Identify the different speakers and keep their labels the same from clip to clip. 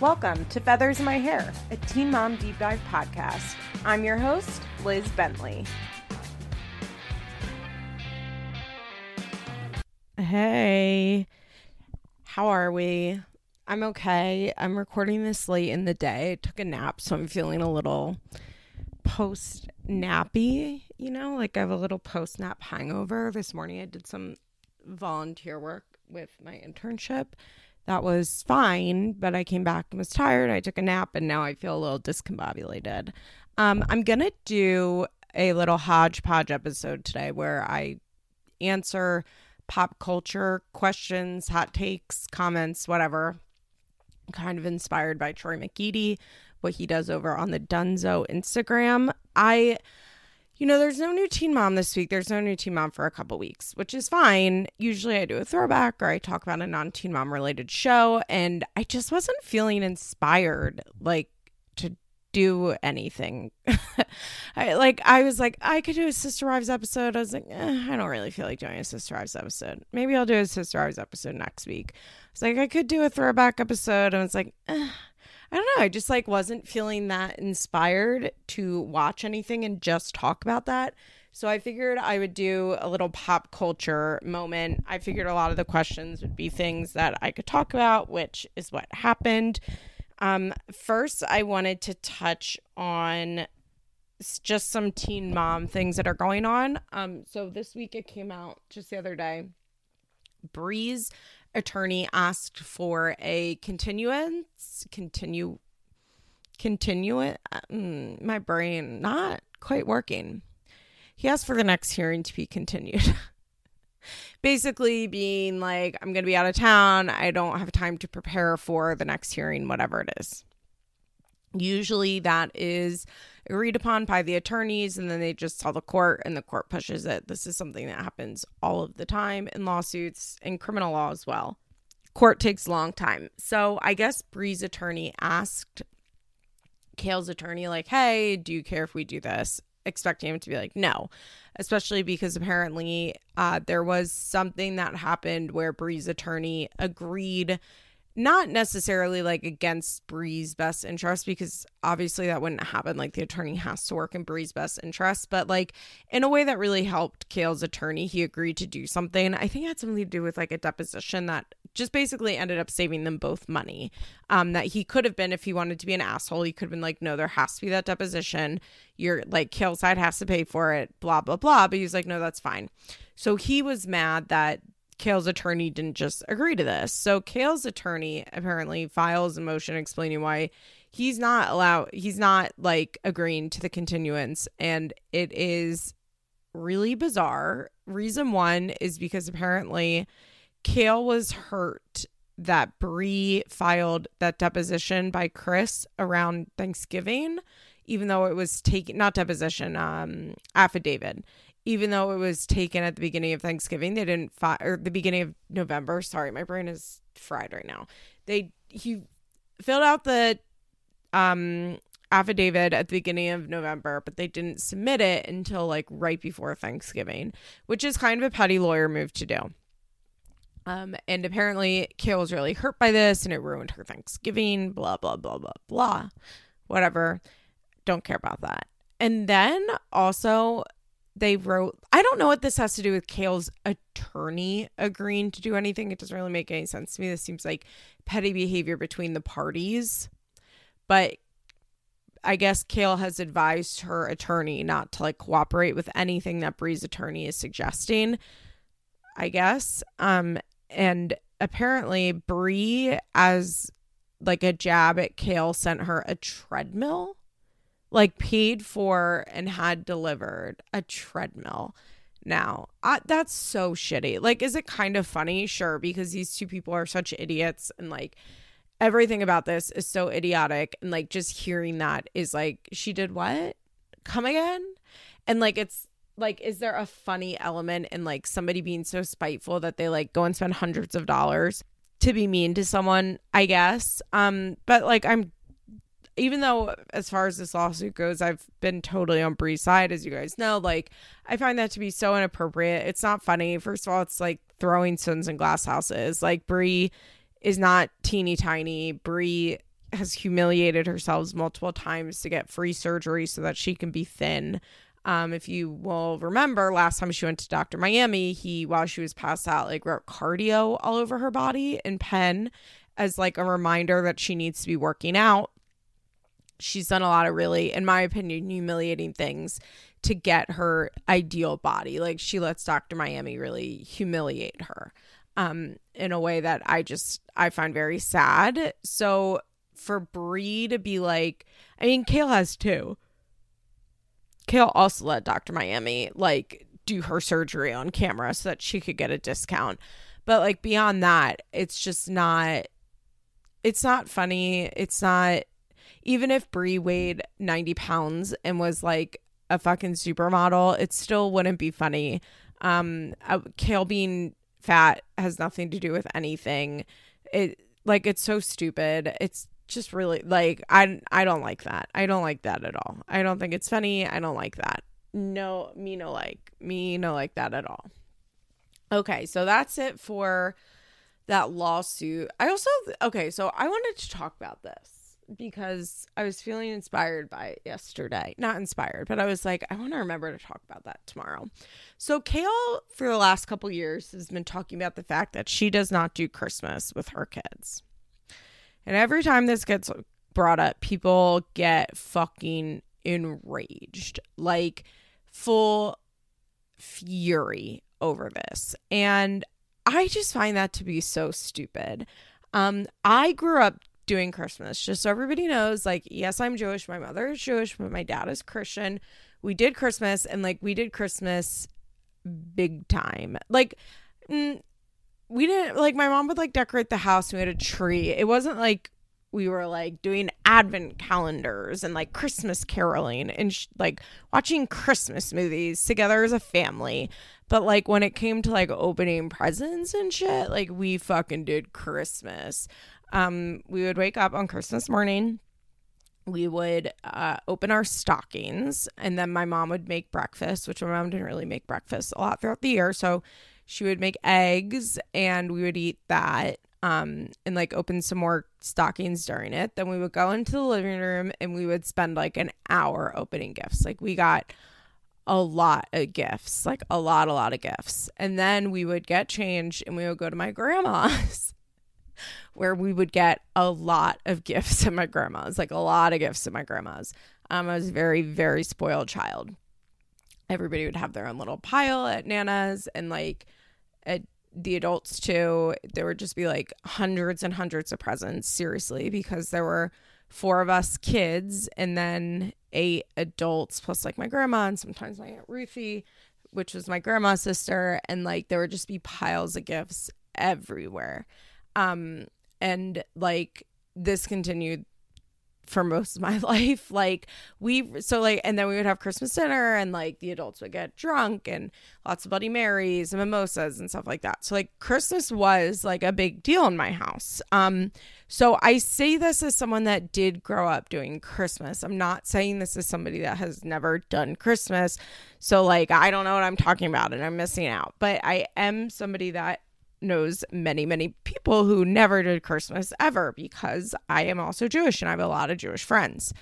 Speaker 1: Welcome to Feathers in My Hair, a Teen Mom Deep Dive podcast. I'm your host, Liz Bentley. Hey, how are we? I'm okay. I'm recording this late in the day. I took a nap, so I'm feeling a little post nappy, you know, like I have a little post nap hangover. This morning I did some volunteer work with my internship. That was fine, but I came back and was tired. I took a nap and now I feel a little discombobulated. Um, I'm going to do a little hodgepodge episode today where I answer pop culture questions, hot takes, comments, whatever. kind of inspired by Troy McEady, what he does over on the Dunzo Instagram. I you know, there's no new Teen Mom this week. There's no new Teen Mom for a couple weeks, which is fine. Usually I do a throwback or I talk about a non Teen Mom related show, and I just wasn't feeling inspired, like, to do anything. I, like, I was like, I could do a Sister Wives episode. I was like, eh, I don't really feel like doing a Sister Wives episode. Maybe I'll do a Sister Wives episode next week. It's like, I could do a throwback episode. And it's like, eh I don't know. I just like wasn't feeling that inspired to watch anything and just talk about that. So I figured I would do a little pop culture moment. I figured a lot of the questions would be things that I could talk about, which is what happened. Um, first, I wanted to touch on just some teen mom things that are going on. Um, so this week it came out just the other day. Bree's attorney asked for a continuance, continue, continue it. Mm, my brain not quite working. He asked for the next hearing to be continued. Basically, being like, I'm going to be out of town. I don't have time to prepare for the next hearing, whatever it is. Usually, that is agreed upon by the attorneys and then they just tell the court and the court pushes it. This is something that happens all of the time in lawsuits and criminal law as well. Court takes a long time. So I guess Bree's attorney asked Kail's attorney, like, hey, do you care if we do this? Expecting him to be like, no, especially because apparently uh, there was something that happened where Bree's attorney agreed not necessarily like against Bree's best interest because obviously that wouldn't happen. Like the attorney has to work in Bree's best interest, but like in a way that really helped Kail's attorney, he agreed to do something. I think it had something to do with like a deposition that just basically ended up saving them both money. Um, that he could have been if he wanted to be an asshole, he could have been like, no, there has to be that deposition. You're like Kail's side has to pay for it, blah blah blah. But he's like, no, that's fine. So he was mad that Kail's attorney didn't just agree to this. So Kail's attorney apparently files a motion explaining why he's not allowed he's not like agreeing to the continuance and it is really bizarre. Reason 1 is because apparently Kail was hurt that Bree filed that deposition by Chris around Thanksgiving even though it was taken not deposition um affidavit even though it was taken at the beginning of Thanksgiving, they didn't file or the beginning of November. Sorry, my brain is fried right now. They he filled out the um affidavit at the beginning of November, but they didn't submit it until like right before Thanksgiving, which is kind of a petty lawyer move to do. Um, and apparently Kail was really hurt by this and it ruined her Thanksgiving, blah, blah, blah, blah, blah. Whatever. Don't care about that. And then also they wrote I don't know what this has to do with Kail's attorney agreeing to do anything. It doesn't really make any sense to me. This seems like petty behavior between the parties. But I guess Kail has advised her attorney not to like cooperate with anything that Bree's attorney is suggesting. I guess. Um and apparently Bree as like a jab at Kail sent her a treadmill like paid for and had delivered a treadmill. Now, I, that's so shitty. Like, is it kind of funny? Sure, because these two people are such idiots and like everything about this is so idiotic. And like just hearing that is like, she did what? Come again? And like, it's like, is there a funny element in like somebody being so spiteful that they like go and spend hundreds of dollars to be mean to someone? I guess. Um, but like, I'm even though as far as this lawsuit goes, I've been totally on Bree's side, as you guys know. Like, I find that to be so inappropriate. It's not funny. First of all, it's like throwing stones in glass houses. Like Bree is not teeny tiny. Bree has humiliated herself multiple times to get free surgery so that she can be thin. Um, if you will remember, last time she went to Dr. Miami, he, while she was passed out, like wrote cardio all over her body in pen as like a reminder that she needs to be working out. She's done a lot of really, in my opinion, humiliating things to get her ideal body. Like she lets Dr. Miami really humiliate her um, in a way that I just I find very sad. So for Brie to be like, I mean, Kail has too. Kail also let Dr. Miami like do her surgery on camera so that she could get a discount. But like beyond that, it's just not it's not funny. It's not even if Brie weighed 90 pounds and was like a fucking supermodel, it still wouldn't be funny. Um uh, Kail being fat has nothing to do with anything. It like it's so stupid. It's just really like I I don't like that. I don't like that at all. I don't think it's funny. I don't like that. No, me no like. Me no like that at all. Okay, so that's it for that lawsuit. I also okay, so I wanted to talk about this because I was feeling inspired by it yesterday. Not inspired, but I was like, I want to remember to talk about that tomorrow. So Kail, for the last couple years has been talking about the fact that she does not do Christmas with her kids. And every time this gets brought up, people get fucking enraged. Like full fury over this. And I just find that to be so stupid. Um, I grew up doing Christmas, just so everybody knows. Like, yes, I'm Jewish. My mother is Jewish, but my dad is Christian. We did Christmas, and like, we did Christmas big time. Like, we didn't like my mom would like decorate the house. we had a tree. It wasn't like we were like doing advent calendars and like Christmas caroling and sh- like watching Christmas movies together as a family. But like when it came to like opening presents and shit, like we fucking did Christmas. Um, we would wake up on Christmas morning. We would uh, open our stockings, and then my mom would make breakfast, which my mom didn't really make breakfast a lot throughout the year. So she would make eggs, and we would eat that um, and like open some more stockings during it. Then we would go into the living room and we would spend like an hour opening gifts. Like we got a lot of gifts, like a lot, a lot of gifts. And then we would get changed and we would go to my grandma's where we would get a lot of gifts at my grandma's, like a lot of gifts at my grandma's. Um, I was a very, very spoiled child. Everybody would have their own little pile at Nana's and like at the adults too. There would just be like hundreds and hundreds of presents, seriously, because there were four of us kids and then eight adults plus like my grandma and sometimes my aunt Ruthie, which was my grandma's sister, and like there would just be piles of gifts everywhere. Um and like this continued for most of my life. Like we so like and then we would have Christmas dinner and like the adults would get drunk and lots of Bloody Marys and mimosas and stuff like that. So like Christmas was like a big deal in my house. Um so I say this as someone that did grow up doing Christmas. I'm not saying this is somebody that has never done Christmas. So like I don't know what I'm talking about and I'm missing out. But I am somebody that knows many, many people who never did Christmas ever because I am also Jewish and I have a lot of Jewish friends.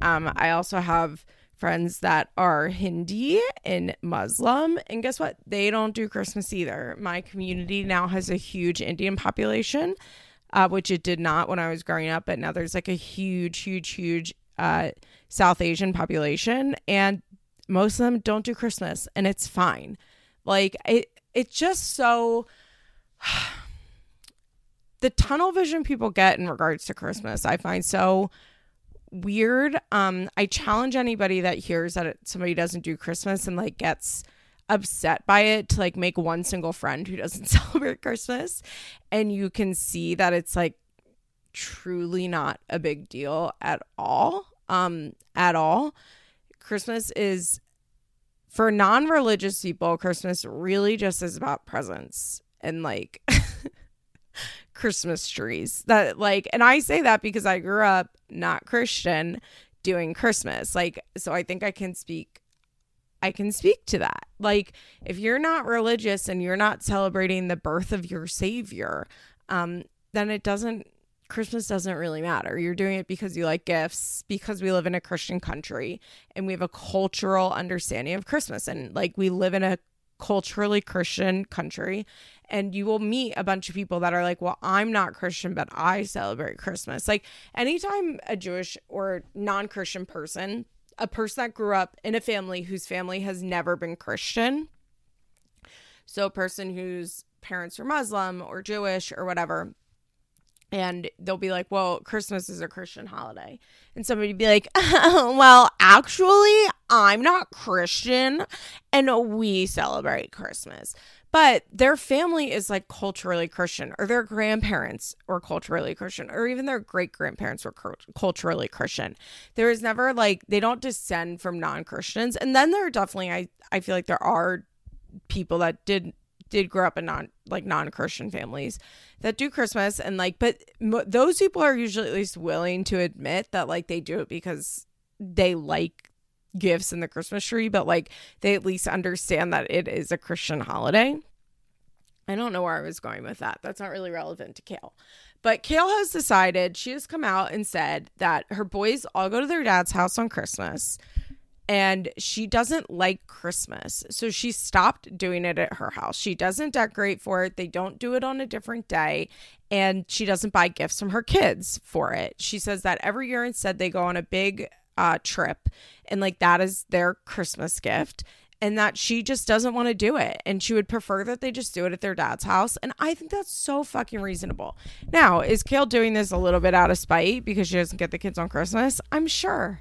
Speaker 1: Um, I also have friends that are Hindi and Muslim. And guess what? They don't do Christmas either. My community now has a huge Indian population, uh, which it did not when I was growing up. But now there's like a huge, huge, huge uh, South Asian population. And most of them don't do Christmas and it's fine. Like it, it's just so the tunnel vision people get in regards to Christmas, I find so weird. Um, I challenge anybody that hears that somebody doesn't do Christmas and like gets upset by it to like make one single friend who doesn't celebrate Christmas, and you can see that it's like truly not a big deal at all. Um, at all. Christmas is for non-religious people. Christmas really just is about presents and like Christmas trees. That like and I say that because I grew up not Christian doing Christmas. Like so I think I can speak I can speak to that. Like if you're not religious and you're not celebrating the birth of your savior, um then it doesn't Christmas doesn't really matter. You're doing it because you like gifts, because we live in a Christian country and we have a cultural understanding of Christmas. And like we live in a culturally Christian country. And you will meet a bunch of people that are like, well, I'm not Christian, but I celebrate Christmas. Like anytime a Jewish or non Christian person, a person that grew up in a family whose family has never been Christian, so a person whose parents are Muslim or Jewish or whatever, and they'll be like, well, Christmas is a Christian holiday. And somebody be like, well, actually, I'm not Christian and we celebrate Christmas. But their family is like culturally Christian, or their grandparents were culturally Christian, or even their great grandparents were culturally Christian. There is never like, they don't descend from non Christians. And then there are definitely, I, I feel like there are people that did did grow up in non like non-christian families that do christmas and like but mo- those people are usually at least willing to admit that like they do it because they like gifts in the christmas tree but like they at least understand that it is a christian holiday i don't know where i was going with that that's not really relevant to kale but kale has decided she has come out and said that her boys all go to their dad's house on christmas and she doesn't like Christmas. So she stopped doing it at her house. She doesn't decorate for it. They don't do it on a different day. And she doesn't buy gifts from her kids for it. She says that every year instead they go on a big uh, trip and like that is their Christmas gift. And that she just doesn't want to do it. And she would prefer that they just do it at their dad's house. And I think that's so fucking reasonable. Now, is Kail doing this a little bit out of spite because she doesn't get the kids on Christmas? I'm sure.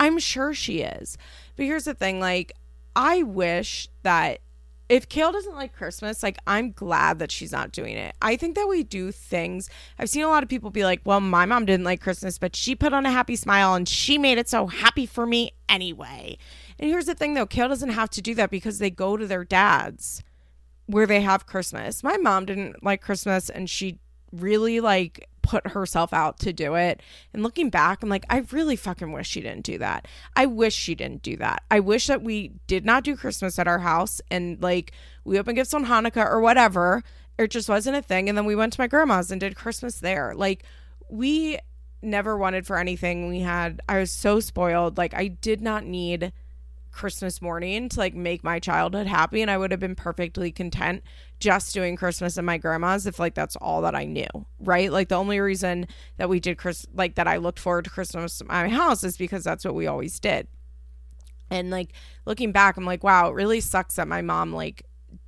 Speaker 1: I'm sure she is. But here's the thing like, I wish that if Kail doesn't like Christmas, like I'm glad that she's not doing it. I think that we do things. I've seen a lot of people be like, well, my mom didn't like Christmas, but she put on a happy smile and she made it so happy for me anyway. And here's the thing though Kail doesn't have to do that because they go to their dad's where they have Christmas. My mom didn't like Christmas and she really like put herself out to do it. And looking back, I'm like, I really fucking wish she didn't do that. I wish she didn't do that. I wish that we did not do Christmas at our house and like we opened gifts on Hanukkah or whatever. It just wasn't a thing. And then we went to my grandma's and did Christmas there. Like we never wanted for anything. We had, I was so spoiled. Like I did not need Christmas morning to like make my childhood happy and I would have been perfectly content just doing Christmas at my grandma's if like that's all that I knew, right? Like the only reason that we did Chris like that I looked forward to Christmas at my house is because that's what we always did. And like looking back, I'm like, wow, it really sucks that my mom like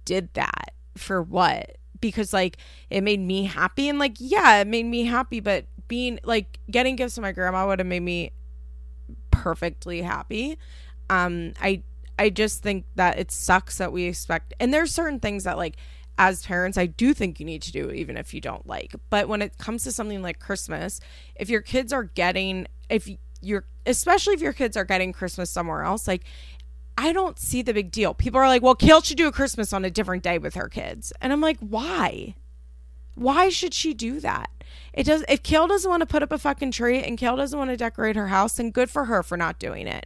Speaker 1: did that for what? Because like it made me happy and like yeah, it made me happy, but being like getting gifts to my grandma would have made me perfectly happy um i i just think that it sucks that we expect and there's certain things that like as parents i do think you need to do even if you don't like but when it comes to something like christmas if your kids are getting if you're especially if your kids are getting christmas somewhere else like I don't see the big deal. People are like, well, Kail should do a Christmas on a different day with her kids. And I'm like, why? Why should she do that? It does if Kail doesn't want to put up a fucking tree and Kail doesn't want to decorate her house, then good for her for not doing it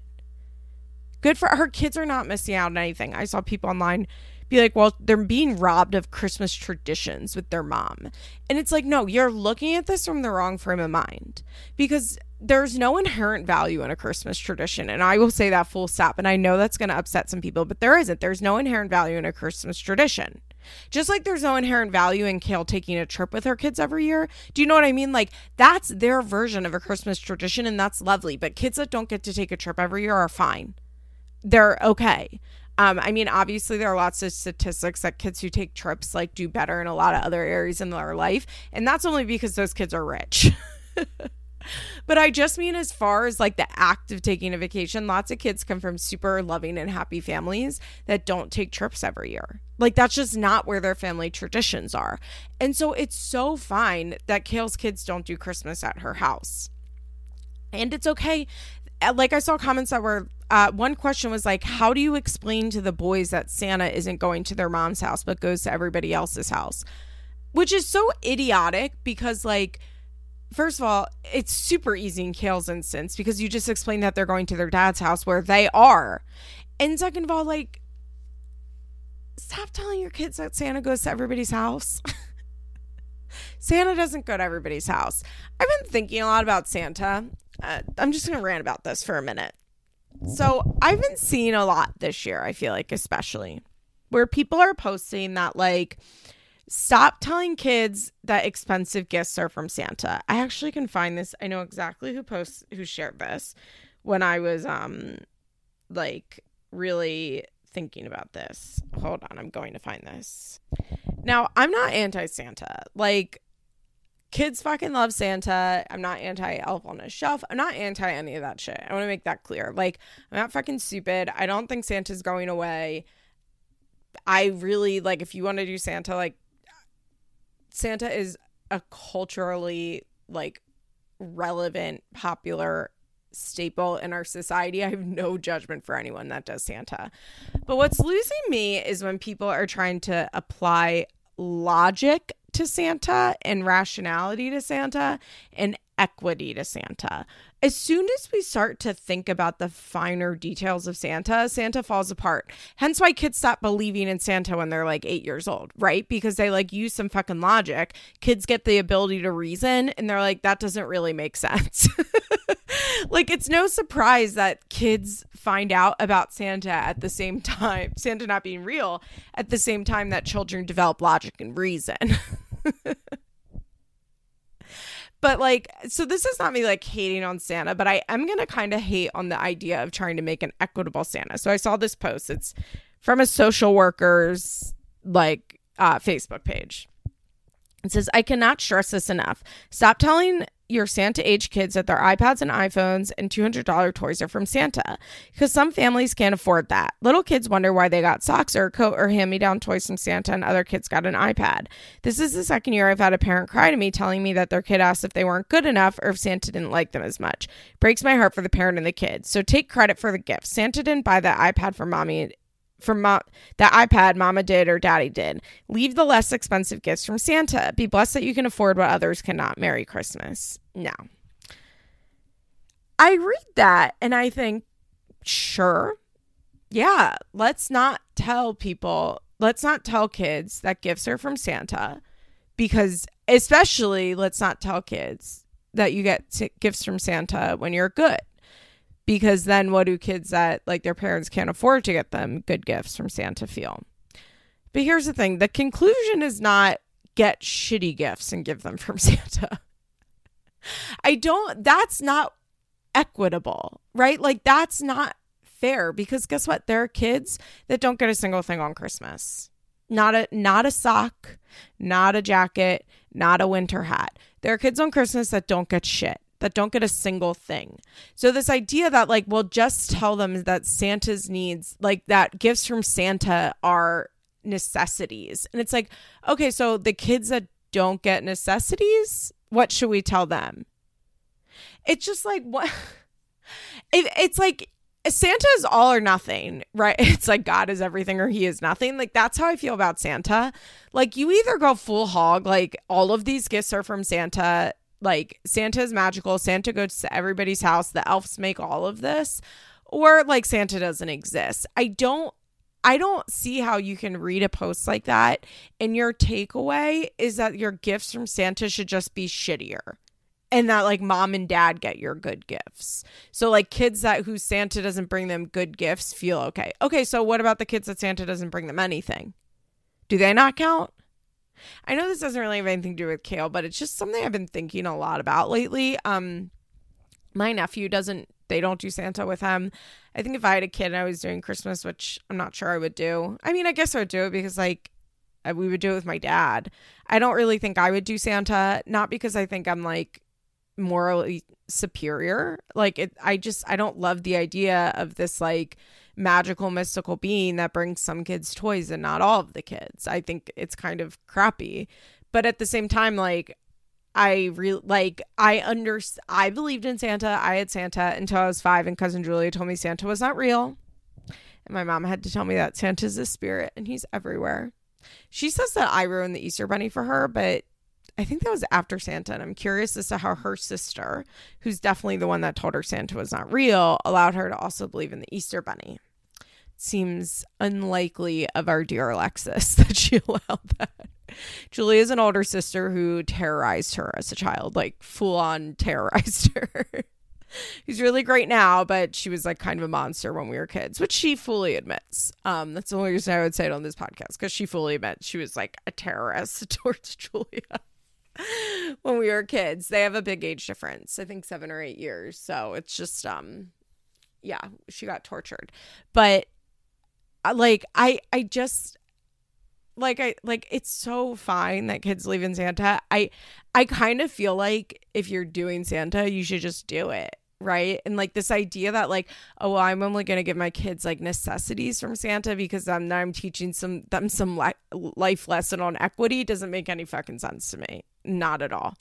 Speaker 1: good for her kids are not missing out on anything. I saw people online be like, well, they're being robbed of Christmas traditions with their mom. And it's like, no, you're looking at this from the wrong frame of mind because there's no inherent value in a Christmas tradition. And I will say that full stop. And I know that's going to upset some people, but there isn't. There's no inherent value in a Christmas tradition. Just like there's no inherent value in Kail taking a trip with her kids every year. Do you know what I mean? Like that's their version of a Christmas tradition and that's lovely. But kids that don't get to take a trip every year are fine they're okay. Um, I mean, obviously, there are lots of statistics that kids who take trips like do better in a lot of other areas in their life, and that's only because those kids are rich. but I just mean as far as like the act of taking a vacation, lots of kids come from super loving and happy families that don't take trips every year. Like that's just not where their family traditions are. And so it's so fine that Kail's kids don't do Christmas at her house. And it's okay like I saw comments that were uh, one question was like, how do you explain to the boys that Santa isn't going to their mom's house but goes to everybody else's house? Which is so idiotic because like first of all, it's super easy in Kail's instance because you just explain that they're going to their dad's house where they are. And second of all, like stop telling your kids that Santa goes to everybody's house. Santa doesn't go to everybody's house. I've been thinking a lot about Santa. Uh, I'm just going to rant about this for a minute. So, I've been seeing a lot this year, I feel like, especially where people are posting that, like, stop telling kids that expensive gifts are from Santa. I actually can find this. I know exactly who posts, who shared this when I was, um, like, really thinking about this. Hold on, I'm going to find this. Now, I'm not anti Santa. Like, kids fucking love Santa. I'm not anti Elf on a Shelf. I'm not anti any of that shit. I want to make that clear. Like, I'm not fucking stupid. I don't think Santa's going away. I really like if you want to do Santa, like, Santa is a culturally like relevant, popular staple in our society. I have no judgment for anyone that does Santa. But what's losing me is when people are trying to apply logic to Santa and rationality to Santa and equity to Santa. As soon as we start to think about the finer details of Santa, Santa falls apart. Hence why kids stop believing in Santa when they're like eight years old, right? Because they like use some fucking logic. Kids get the ability to reason and they're like, that doesn't really make sense. like, it's no surprise that kids find out about Santa at the same time, Santa not being real, at the same time that children develop logic and reason. but like so this is not me like hating on santa but i am gonna kind of hate on the idea of trying to make an equitable santa. So i saw this post. It's from a social worker's like uh, facebook page. It says i cannot stress this enough. Stop telling your Santa age kids that their iPads and iPhones and $200 toys are from Santa because some families can't afford that. Little kids wonder why they got socks or a coat or hand me down toys from Santa and other kids got an iPad. This is the second year I've had a parent cry to me telling me that their kid asked if they weren't good enough or if Santa didn't like them as much. Breaks my heart for the parent and the kid. So take credit for the gift. Santa didn't buy that iPad for mommy from mom, that iPad mama did or daddy did. Leave the less expensive gifts from Santa. Be blessed that you can afford what others cannot. Merry Christmas. No. I read that and I think, sure. Yeah, let's not tell people, let's not tell kids that gifts are from Santa because, especially, let's not tell kids that you get gifts from Santa when you're good because then what do kids that like their parents can't afford to get them good gifts from Santa feel? But here's the thing the conclusion is not get shitty gifts and give them from Santa. I don't, that's not equitable, right? Like, that's not fair because guess what? There are kids that don't get a single thing on Christmas. Not a not a sock, not a jacket, not a winter hat. There are kids on Christmas that don't get shit that don't get a single thing. So this idea that like we'll just tell them that Santa's needs like that gifts from Santa are necessities. And it's like, okay, so the kids that don't get necessities, what should we tell them? It's just like what it, it's like Santa is all or nothing, right? It's like God is everything or he is nothing. Like that's how I feel about Santa. Like you either go full hog, like all of these gifts are from Santa like Santa is magical, Santa goes to everybody's house, the elves make all of this, or like Santa doesn't exist. I don't I don't see how you can read a post like that and your takeaway is that your gifts from Santa should just be shittier. And that like mom and dad get your good gifts. So like kids that who Santa doesn't bring them good gifts feel okay. Okay, so what about the kids that Santa doesn't bring them anything? Do they not count? I know this doesn't really have anything to do with kale, but it's just something I've been thinking a lot about lately. Um, my nephew doesn't they don't do Santa with him. I think if I had a kid and I was doing Christmas, which I'm not sure I would do. I mean, I guess I would do it because like we would do it with my dad. I don't really think I would do Santa, not because I think I'm like morally superior. Like it I just I don't love the idea of this like magical mystical being that brings some kids toys and not all of the kids. I think it's kind of crappy. But at the same time like I really like I under I believed in Santa. I had Santa until I was 5 and cousin Julia told me Santa was not real. And my mom had to tell me that Santa's a spirit and he's everywhere. She says that I ruined the Easter bunny for her, but I think that was after Santa. And I'm curious as to how her sister, who's definitely the one that told her Santa was not real, allowed her to also believe in the Easter Bunny. Seems unlikely of our dear Alexis that she allowed that. Julie is an older sister who terrorized her as a child, like full on terrorized her. He's really great now, but she was like kind of a monster when we were kids, which she fully admits. Um, that's the only reason I would say it on this podcast because she fully admits she was like a terrorist towards Julia when we were kids. They have a big age difference, I think seven or eight years. So it's just, um, yeah, she got tortured. But uh, like, I, I just, like I like it's so fine that kids leave in Santa. I I kind of feel like if you're doing Santa, you should just do it right? And like this idea that like, oh, well, I'm only gonna give my kids like necessities from Santa because I'm I'm teaching some them some li- life lesson on equity doesn't make any fucking sense to me. Not at all.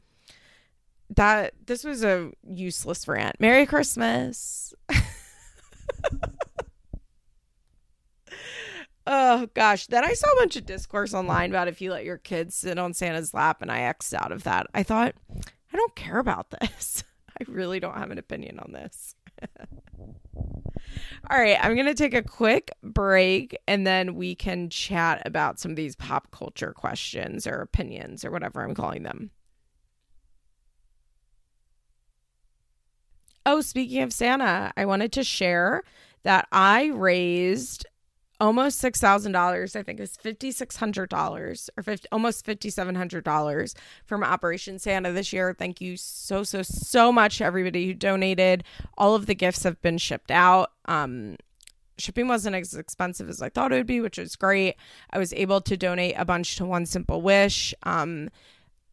Speaker 1: That this was a useless rant. Merry Christmas. oh gosh. Then I saw a bunch of discourse online about if you let your kids sit on Santa's lap and I X'd out of that. I thought, I don't care about this. I really don't have an opinion on this. All right, I'm going to take a quick break and then we can chat about some of these pop culture questions or opinions or whatever I'm calling them. Oh, speaking of Santa, I wanted to share that I raised almost six thousand dollars. I think it was fifty six hundred dollars or 50, almost fifty seven hundred dollars from Operation Santa this year. Thank you so so so much to everybody who donated. All of the gifts have been shipped out. Um, shipping wasn't as expensive as I thought it would be, which was great. I was able to donate a bunch to One Simple Wish. Um,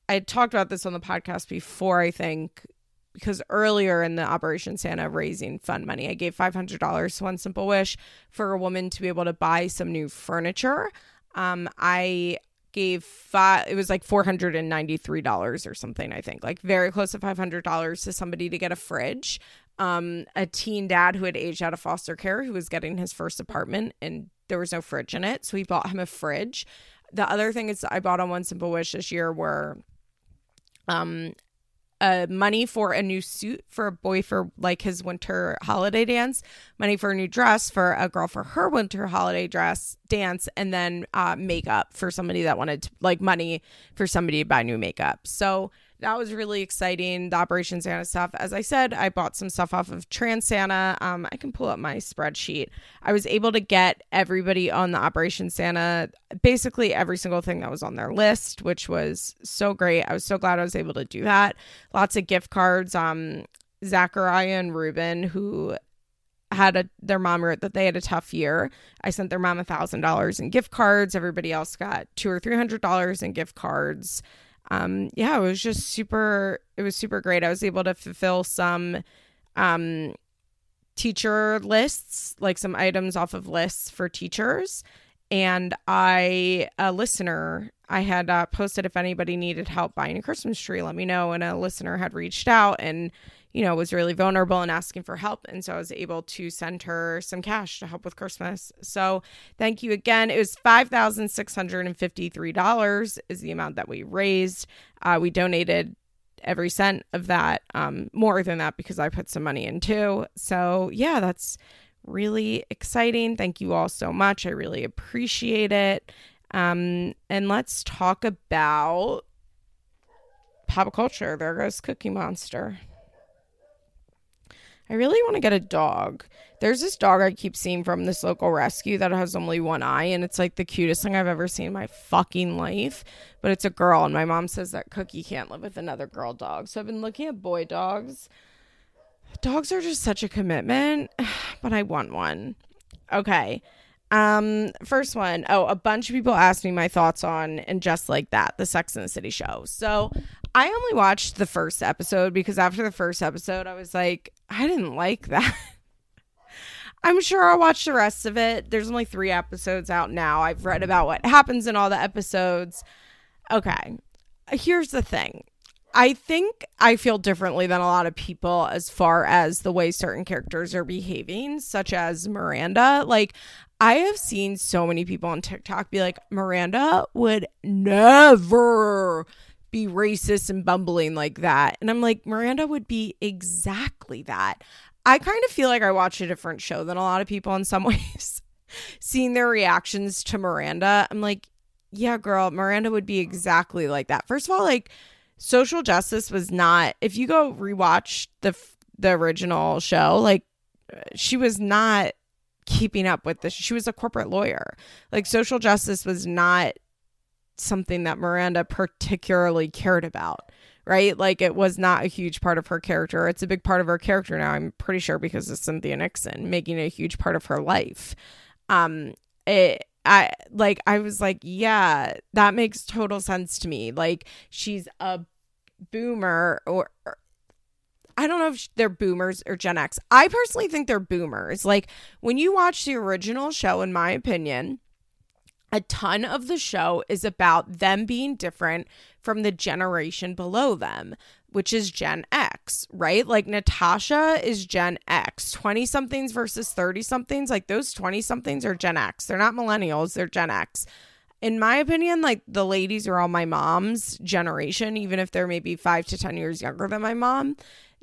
Speaker 1: I talked about this on the podcast before. I think because earlier in the Operation Santa raising fund money, I gave $500 to One Simple Wish for a woman to be able to buy some new furniture. Um, I gave five, it was like $493 or something, I think, like very close to $500 to somebody to get a fridge. Um, a teen dad who had aged out of foster care who was getting his first apartment and there was no fridge in it. So we bought him a fridge. The other thing is I bought on One Simple Wish this year were um uh, money for a new suit for a boy for like his winter holiday dance, money for a new dress for a girl for her winter holiday dress dance, and then uh, makeup for somebody that wanted to, like money for somebody to buy new makeup. So that was really exciting. The Operation Santa stuff. As I said, I bought some stuff off of Trans Santa. Um, I can pull up my spreadsheet. I was able to get everybody on the Operation Santa, basically every single thing that was on their list, which was so great. I was so glad I was able to do that. Lots of gift cards. Um, Zachariah and Ruben, who had a their mom wrote that they had a tough year. I sent their mom a thousand dollars in gift cards. Everybody else got two or three hundred dollars in gift cards um, yeah, it was just super, it was super great. I was able to fulfill some um, teacher lists, like some items off of lists for teachers. And I, a listener, I had uh, posted if anybody needed help buying a Christmas tree, let me know. And a listener had reached out and you know, was really vulnerable and asking for help. And so I was able to send her some cash to help with Christmas. So thank you again. It was $5,653 is the amount that we raised. Uh, we donated every cent of that, um, more than that because I put some money in too. So yeah, that's really exciting. Thank you all so much. I really appreciate it. Um, and let's talk about pop culture. There goes Cookie Monster. I really want to get a dog. There's this dog I keep seeing from this local rescue that has only one eye, and it's like the cutest thing I've ever seen in my fucking life. But it's a girl, and my mom says that Cookie can't live with another girl dog. So I've been looking at boy dogs. Dogs are just such a commitment, but I want one. Okay. Um, first one. Oh, a bunch of people asked me my thoughts on and just like that, the Sex and the City show. So I only watched the first episode because after the first episode, I was like, I didn't like that. I'm sure I'll watch the rest of it. There's only three episodes out now. I've read about what happens in all the episodes. Okay. Here's the thing I think I feel differently than a lot of people as far as the way certain characters are behaving, such as Miranda. Like, I have seen so many people on TikTok be like, Miranda would never be racist and bumbling like that. And I'm like, Miranda would be exactly that. I kind of feel like I watch a different show than a lot of people in some ways. Seeing their reactions to Miranda, I'm like, yeah, girl, Miranda would be exactly like that. First of all, like social justice was not if you go rewatch the the original show, like she was not keeping up with this. She was a corporate lawyer. Like social justice was not something that Miranda particularly cared about, right? Like it was not a huge part of her character. It's a big part of her character now, I'm pretty sure because of Cynthia Nixon making a huge part of her life. Um it I like I was like, yeah, that makes total sense to me. Like she's a boomer or, or I don't know if they're boomers or Gen X. I personally think they're boomers. Like when you watch the original show in my opinion, a ton of the show is about them being different from the generation below them, which is Gen X, right? Like Natasha is Gen X, 20 somethings versus 30 somethings. Like those 20 somethings are Gen X. They're not millennials, they're Gen X. In my opinion, like the ladies are all my mom's generation, even if they're maybe five to 10 years younger than my mom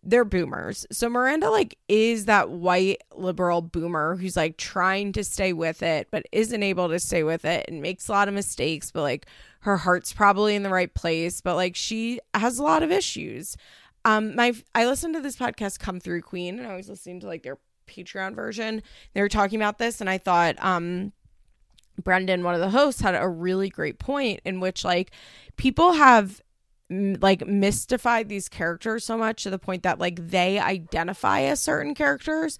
Speaker 1: they're boomers. So Miranda like is that white liberal boomer who's like trying to stay with it but isn't able to stay with it and makes a lot of mistakes but like her heart's probably in the right place but like she has a lot of issues. Um my I listened to this podcast Come Through Queen and I was listening to like their Patreon version. They were talking about this and I thought um Brendan, one of the hosts, had a really great point in which like people have like mystify these characters so much to the point that like they identify as certain characters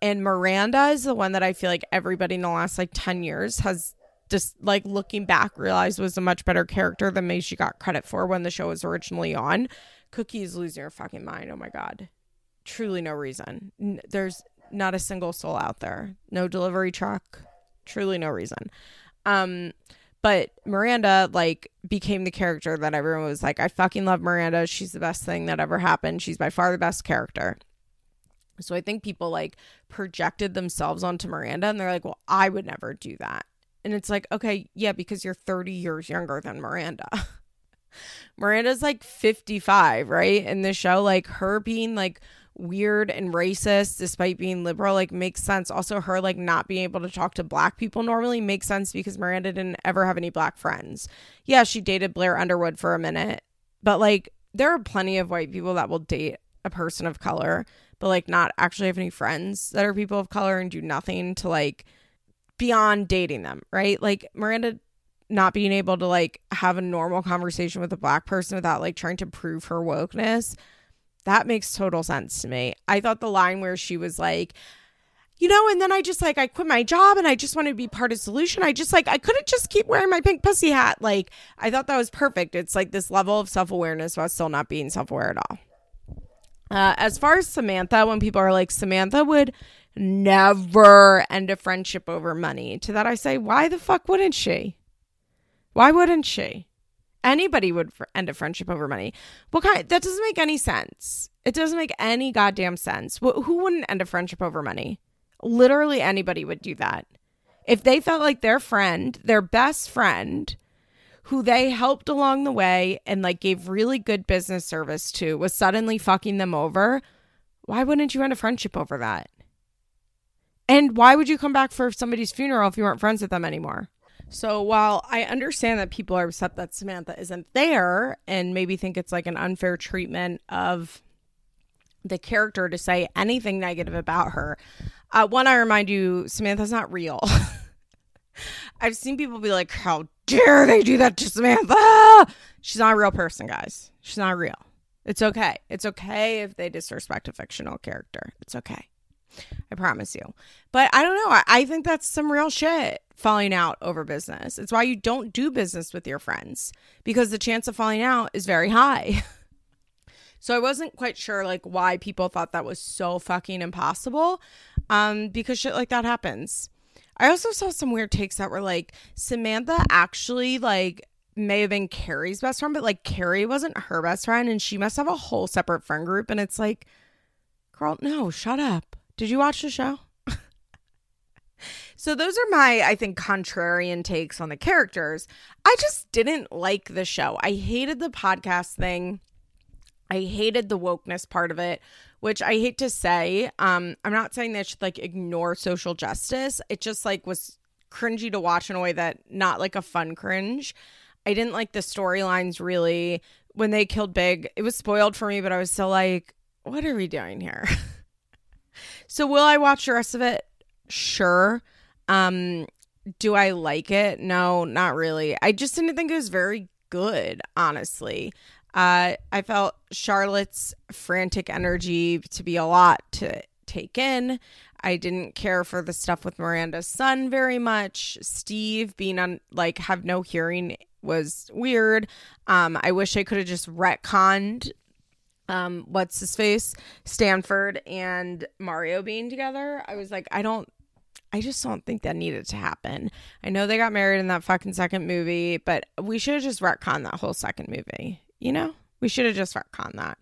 Speaker 1: and Miranda is the one that I feel like everybody in the last like 10 years has just like looking back realized was a much better character than maybe she got credit for when the show was originally on. Cookie is losing her fucking mind. Oh my god. Truly no reason. N- there's not a single soul out there. No delivery truck. Truly no reason. Um but Miranda like became the character that everyone was like, I fucking love Miranda. She's the best thing that ever happened. She's by far the best character. So I think people like projected themselves onto Miranda and they're like, well, I would never do that. And it's like, okay, yeah, because you're 30 years younger than Miranda. Miranda's like 55, right? In the show, like her being like weird and racist despite being liberal like makes sense. Also her like not being able to talk to black people normally makes sense because miranda didn't ever have any black friends. Yeah she dated blair underwood for a minute but like there are plenty of white people that will date a person of color but like not actually have any friends that are people of color and do nothing to like beyond dating them right? Like miranda not being able to like have a normal conversation with a black person without like trying to prove her wokeness that makes total sense to me. I thought the line where she was like, you know, and then I just like I quit my job and I just wanted to be part of solution. I just like I couldn't just keep wearing my pink pussy hat. Like I thought that was perfect. It's like this level of self awareness while still not being self aware at all. Uh, as far as Samantha, when people are like Samantha would never end a friendship over money, to that I say, why the fuck wouldn't she? Why wouldn't she? Anybody would end a friendship over money. What kind? That doesn't make any sense. It doesn't make any goddamn sense. Who wouldn't end a friendship over money? Literally anybody would do that. If they felt like their friend, their best friend, who they helped along the way and like gave really good business service to, was suddenly fucking them over, why wouldn't you end a friendship over that? And why would you come back for somebody's funeral if you weren't friends with them anymore? So while I understand that people are upset that Samantha isn't there and maybe think it's like an unfair treatment of the character to say anything negative about her, uh, one, I remind you, Samantha's not real. I've seen people be like, how dare they do that to Samantha? She's not a real person, guys. She's not real. It's okay. It's okay if they disrespect a fictional character. It's okay. I promise you. But I don't know. I, I think that's some real shit falling out over business. It's why you don't do business with your friends because the chance of falling out is very high. so I wasn't quite sure like why people thought that was so fucking impossible um because shit like that happens. I also saw some weird takes that were like Samantha actually like may have been Carrie's best friend, but like Carrie wasn't her best friend and she must have a whole separate friend group and it's like girl, no, shut up. Did you watch the show? So those are my, I think, contrarian takes on the characters. I just didn't like the show. I hated the podcast thing. I hated the wokeness part of it, which I hate to say. Um, I'm not saying they should like ignore social justice. It just like was cringy to watch in a way that not like a fun cringe. I didn't like the storylines really. When they killed Big, it was spoiled for me, but I was still like, what are we doing here? so will I watch the rest of it? Sure. Um, do I like it? No, not really. I just didn't think it was very good, honestly. Uh, I felt Charlotte's frantic energy to be a lot to take in. I didn't care for the stuff with Miranda's son very much. Steve being on like have no hearing was weird. Um, I wish I could have just retconned um what's his face Stanford and Mario being together. I was like, I don't I just don't think that needed to happen. I know they got married in that fucking second movie, but we should have just retconned that whole second movie. You know, we should have just retconned that.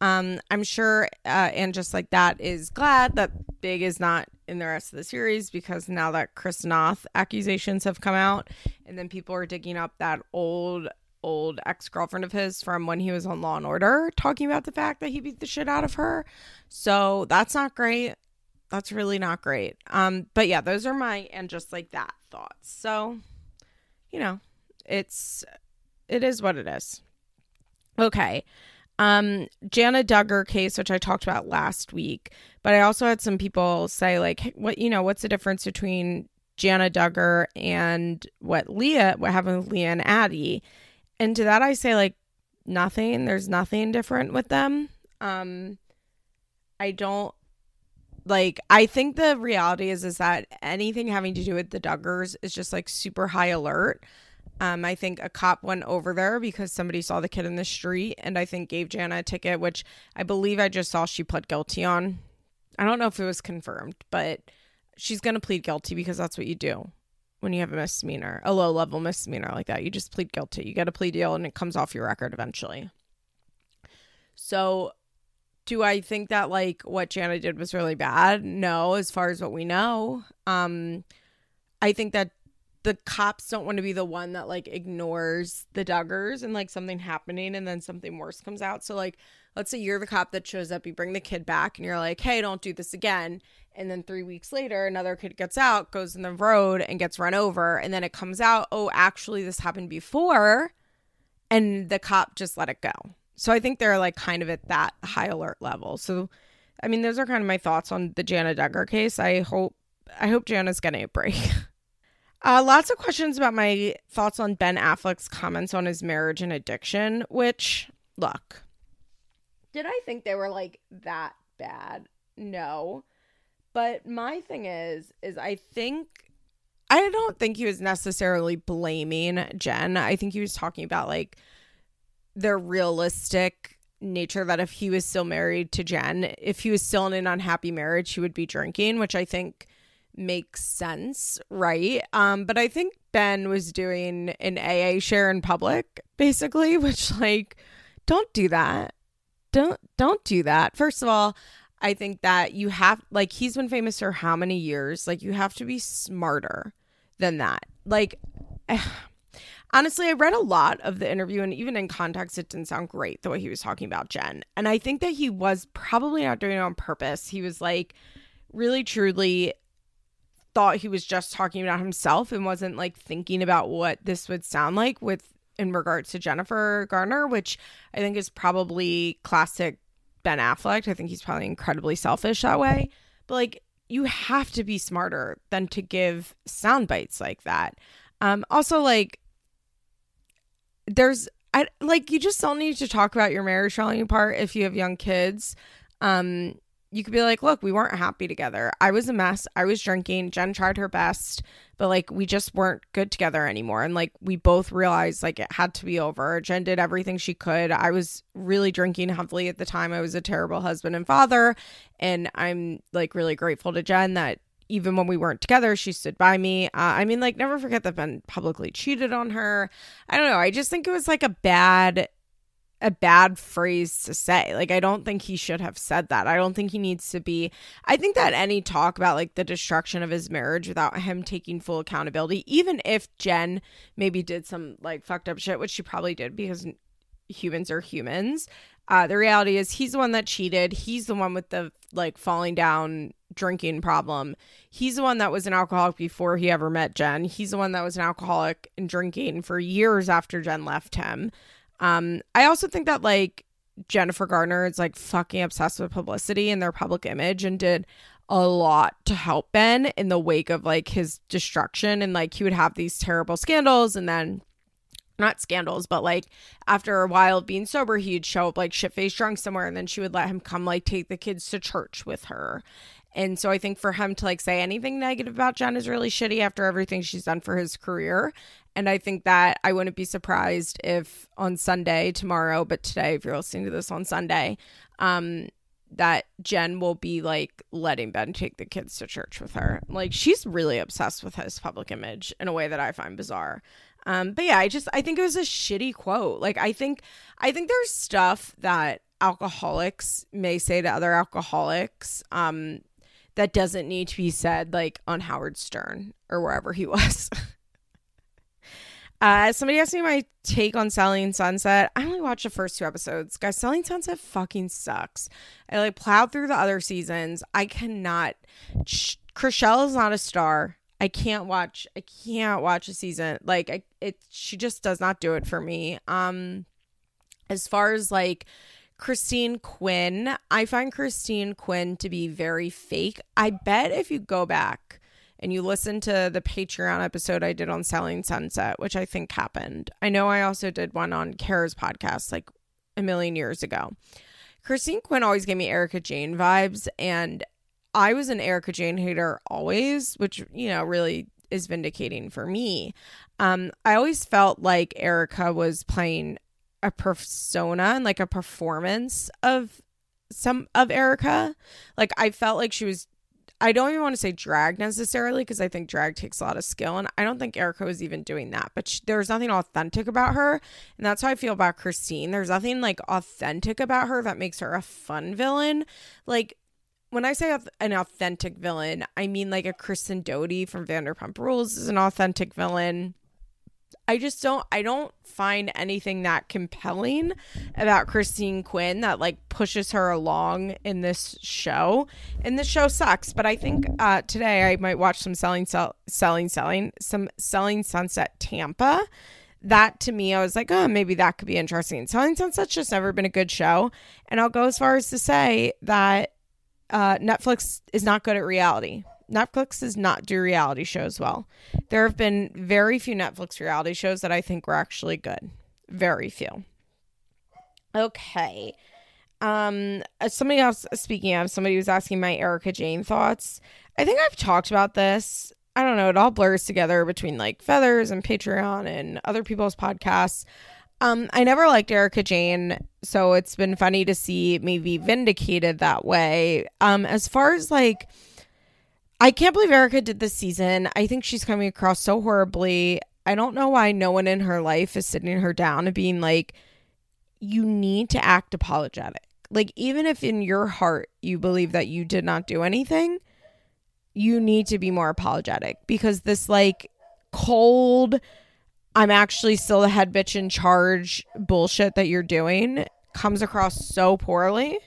Speaker 1: Um, I'm sure, uh, and just like that is glad that Big is not in the rest of the series because now that Chris Noth accusations have come out, and then people are digging up that old old ex girlfriend of his from when he was on Law and Order, talking about the fact that he beat the shit out of her. So that's not great. That's really not great. Um, but yeah, those are my and just like that thoughts. So, you know, it's it is what it is. Okay. Um, Jana Duggar case, which I talked about last week, but I also had some people say, like, what, you know, what's the difference between Jana Duggar and what Leah, what happened with Leah and Addie? And to that, I say, like, nothing. There's nothing different with them. Um, I don't like I think the reality is is that anything having to do with the Duggars is just like super high alert. Um, I think a cop went over there because somebody saw the kid in the street and I think gave Jana a ticket, which I believe I just saw she pled guilty on. I don't know if it was confirmed, but she's going to plead guilty because that's what you do when you have a misdemeanor, a low level misdemeanor like that. You just plead guilty. You get a plea deal and it comes off your record eventually. So, do I think that like what Jana did was really bad? No, as far as what we know. Um, I think that the cops don't want to be the one that like ignores the Duggars and like something happening and then something worse comes out. So like let's say you're the cop that shows up, you bring the kid back and you're like, "Hey, don't do this again." And then 3 weeks later, another kid gets out, goes in the road and gets run over, and then it comes out, "Oh, actually this happened before." And the cop just let it go. So I think they're like kind of at that high alert level. So I mean, those are kind of my thoughts on the Jana Duggar case. I hope I hope Jana's getting a break. Uh, lots of questions about my thoughts on Ben Affleck's comments on his marriage and addiction, which, look, did I think they were like that bad? No. But my thing is, is I think, I don't think he was necessarily blaming Jen. I think he was talking about like their realistic nature that if he was still married to Jen, if he was still in an unhappy marriage, he would be drinking, which I think makes sense, right? Um, but I think Ben was doing an AA share in public, basically, which like, don't do that. Don't don't do that. First of all, I think that you have like he's been famous for how many years? Like you have to be smarter than that. Like honestly, I read a lot of the interview and even in context it didn't sound great the way he was talking about Jen. And I think that he was probably not doing it on purpose. He was like really truly thought he was just talking about himself and wasn't like thinking about what this would sound like with in regards to Jennifer Garner, which I think is probably classic Ben Affleck. I think he's probably incredibly selfish that way. But like you have to be smarter than to give sound bites like that. Um also like there's I like you just don't need to talk about your marriage falling apart if you have young kids. Um you could be like, look, we weren't happy together. I was a mess. I was drinking. Jen tried her best, but like we just weren't good together anymore. And like we both realized like it had to be over. Jen did everything she could. I was really drinking heavily at the time. I was a terrible husband and father. And I'm like really grateful to Jen that even when we weren't together, she stood by me. Uh, I mean, like, never forget that Ben publicly cheated on her. I don't know. I just think it was like a bad a bad phrase to say. Like, I don't think he should have said that. I don't think he needs to be. I think that any talk about like the destruction of his marriage without him taking full accountability, even if Jen maybe did some like fucked up shit, which she probably did because humans are humans. Uh, the reality is he's the one that cheated. He's the one with the like falling down drinking problem. He's the one that was an alcoholic before he ever met Jen. He's the one that was an alcoholic and drinking for years after Jen left him. Um, I also think that like Jennifer Garner is like fucking obsessed with publicity and their public image and did a lot to help Ben in the wake of like his destruction. And like he would have these terrible scandals and then not scandals, but like after a while of being sober, he'd show up like shit faced drunk somewhere and then she would let him come like take the kids to church with her. And so I think for him to like say anything negative about Jen is really shitty after everything she's done for his career. And I think that I wouldn't be surprised if on Sunday, tomorrow, but today, if you're listening to this on Sunday, um, that Jen will be like letting Ben take the kids to church with her. Like she's really obsessed with his public image in a way that I find bizarre. Um, but yeah, I just I think it was a shitty quote. Like I think I think there's stuff that alcoholics may say to other alcoholics um that doesn't need to be said like on Howard Stern or wherever he was. uh somebody asked me my take on Selling Sunset. I only watched the first two episodes. Guys, Selling Sunset fucking sucks. I like plowed through the other seasons. I cannot Chrishell is not a star. I can't watch I can't watch a season. Like I it she just does not do it for me. Um as far as like Christine Quinn, I find Christine Quinn to be very fake. I bet if you go back and you listen to the Patreon episode I did on Selling Sunset, which I think happened. I know I also did one on Kara's podcast like a million years ago. Christine Quinn always gave me Erika Jayne vibes and I was an Erika Jayne hater always, which, you know, really is vindicating for me. Um, I always felt like Erika was playing a persona and like a performance of some of Erika. Like I felt like she was I don't even want to say drag necessarily because I think drag takes a lot of skill and I don't think Erika was even doing that. But she, nothing authentic about her, and that's how I feel about Christine. There's nothing like authentic about her that makes her a fun villain. Like when I say an authentic villain, I mean like a Kristen Doute from Vanderpump Rules is an authentic villain. I just don't I don't find anything that compelling about Christine Quinn that like pushes her along in this show. And this show sucks, but I think uh today I might watch some selling sell, selling selling some selling sunset Tampa. That to me I was like, "Oh, maybe that could be interesting." Selling Sunset's just never been a good show, and I'll go as far as to say that uh, Netflix is not good at reality. Netflix does not do reality shows well. There have been very few Netflix reality shows that I think were actually good. Very few. Okay. Um, uh, somebody else, speaking of, somebody was asking my Erika Jayne thoughts. I think I've talked about this. I don't know. It all blurs together between like Feathers and Patreon and other people's podcasts. Um, I never liked Erika Jayne, so it's been funny to see me be vindicated that way. Um, as far as like, I can't believe Erika did this season. I think she's coming across so horribly. I don't know why no one in her life is sitting her down and being like, you need to act apologetic. Like, even if in your heart you believe that you did not do anything, you need to be more apologetic because this, like, cold, I'm actually still the head bitch in charge bullshit that you're doing comes across so poorly.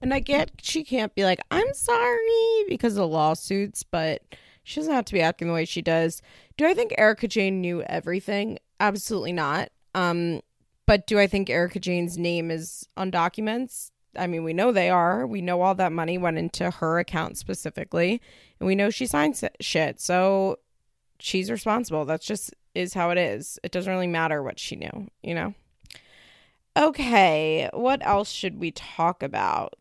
Speaker 1: And I get she can't be like, I'm sorry because of lawsuits, but she doesn't have to be acting the way she does. Do I think Erika Jayne knew everything? Absolutely not. Um, but do I think Erika Jayne's name is on documents? I mean, we know they are. We know all that money went into her account specifically, and we know she signed shit. So she's responsible. That's just is how it is. It doesn't really matter what she knew, you know? Okay, what else should we talk about?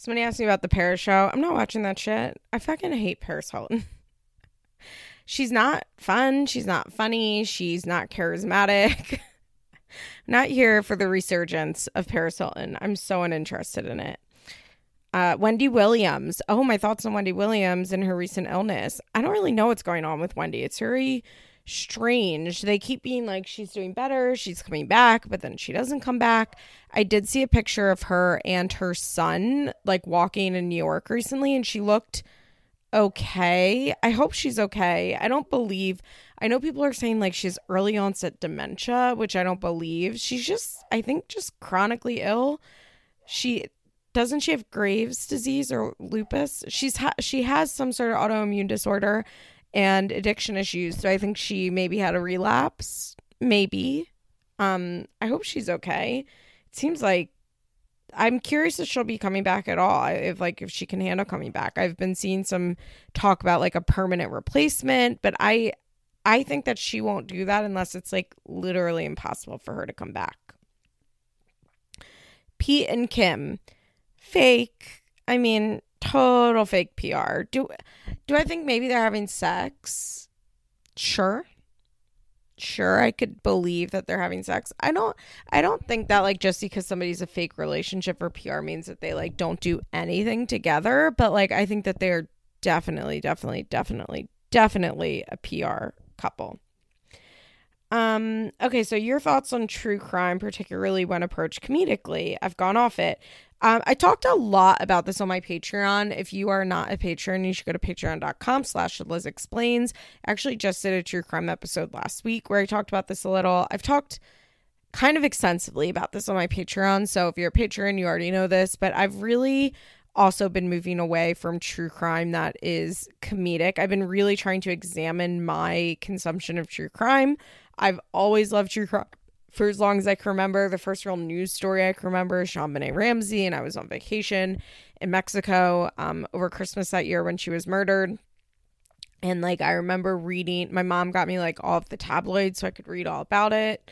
Speaker 1: Somebody asked me about the Paris show. I'm not watching that shit. I fucking hate Paris Hilton. she's not fun. She's not funny. She's not charismatic. not here for the resurgence of Paris Hilton. I'm so uninterested in it. Uh, Wendy Williams. Oh, my thoughts on Wendy Williams and her recent illness. I don't really know what's going on with Wendy. It's very strange. They keep being like she's doing better, she's coming back, but then she doesn't come back. I did see a picture of her and her son like walking in New York recently, and she looked okay. I hope she's okay. I don't believe I know people are saying like she's early onset dementia, which I don't believe. She's just I think just chronically ill. She doesn't she have Graves disease or lupus? She's ha- she has some sort of autoimmune disorder and addiction issues. So I think she maybe had a relapse, maybe. Um I hope she's okay. It seems like I'm curious if she'll be coming back at all. If like if she can handle coming back. I've been seeing some talk about like a permanent replacement, but I I think that she won't do that unless it's like literally impossible for her to come back. Pete and Kim, fake. I mean, total fake PR. Do do I think maybe they're having sex? Sure sure I could believe that they're having sex. I don't I don't think that like just because somebody's a fake relationship or PR means that they like don't do anything together, but like I think that they're definitely definitely definitely definitely a PR couple. Um okay, so your thoughts on true crime particularly when approached comedically. I've gone off it. Um, I talked a lot about this on my Patreon. If you are not a patron, you should go to patreon.com slash Liz Explains. I actually just did a true crime episode last week where I talked about this a little. I've talked kind of extensively about this on my Patreon. So if you're a patron, you already know this, but I've really also been moving away from true crime that is comedic. I've been really trying to examine my consumption of true crime. I've always loved true crime for as long as I can remember. The first real news story I can remember is JonBenét Ramsey, and I was on vacation in Mexico um, over Christmas that year when she was murdered. And like I remember reading, my mom got me like all of the tabloids so I could read all about it.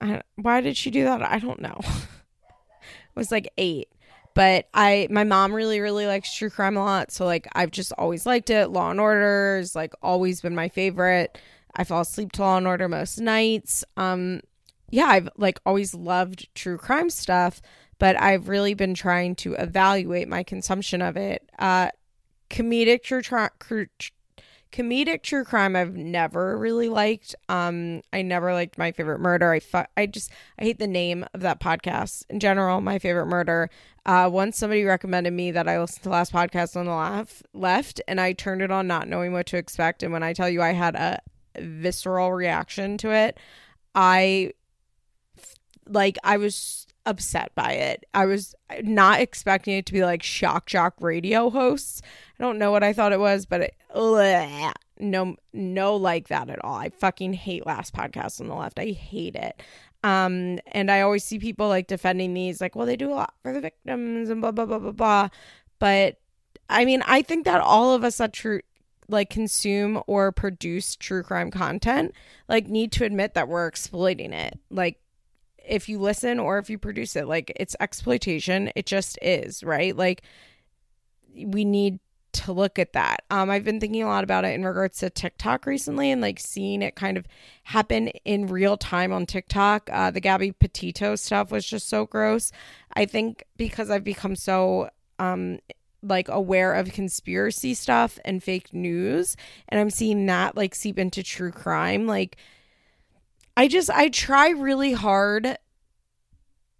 Speaker 1: I, why did she do that? I don't know. it was like eight, but I my mom really really likes true crime a lot, so like I've just always liked it. Law and Order is like always been my favorite. I fall asleep to Law and Order most nights. Um, yeah, I've like always loved true crime stuff, but I've really been trying to evaluate my consumption of it. Uh, comedic true, true comedic true crime I've never really liked. Um, I never liked my favorite murder. I fu- I just I hate the name of that podcast in general. My favorite murder. Uh, once somebody recommended me that I listened to the last podcast on the left, left, and I turned it on not knowing what to expect. And when I tell you I had a visceral reaction to it. I like I was upset by it. I was not expecting it to be like shock jock radio hosts. I don't know what I thought it was, but it, ugh, no no like that at all. I fucking hate last podcast on the left. I hate it. Um and I always see people like defending these like, well, they do a lot for the victims and blah blah blah blah blah. But I mean, I think that all of us that true like consume or produce true crime content like need to admit that we're exploiting it. Like if you listen or if you produce it like it's exploitation. It just is right? Like we need to look at that. Um i've been thinking a lot about it in regards to tiktok recently and like seeing it kind of happen in real time on tiktok. Uh the gabby petito stuff was just so gross. I think because i've become so um like aware of conspiracy stuff and fake news and i'm seeing that like seep into true crime like i just i try really hard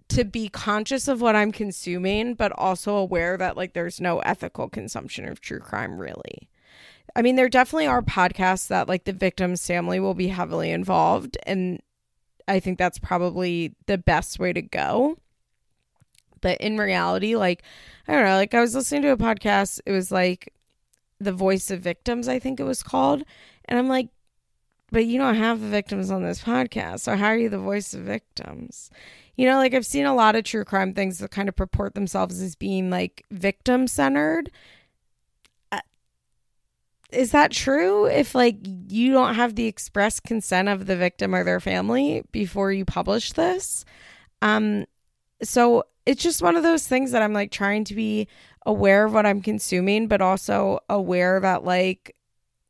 Speaker 1: to be conscious of what i'm consuming but also aware that like there's no ethical consumption of true crime really. I mean there definitely are podcasts that like the victim's family will be heavily involved and i think that's probably the best way to go but in reality like I don't know, like I was listening to a podcast, it was like The Voice of Victims, I think it was called. And I'm like, but you don't have the victims on this podcast. So how are you the voice of victims? You know, like I've seen a lot of true crime things that kind of purport themselves as being like victim centered. Uh, is that true? If like you don't have the express consent of the victim or their family before you publish this? Um, so it's just one of those things that I'm like trying to be aware of what I'm consuming, but also aware that like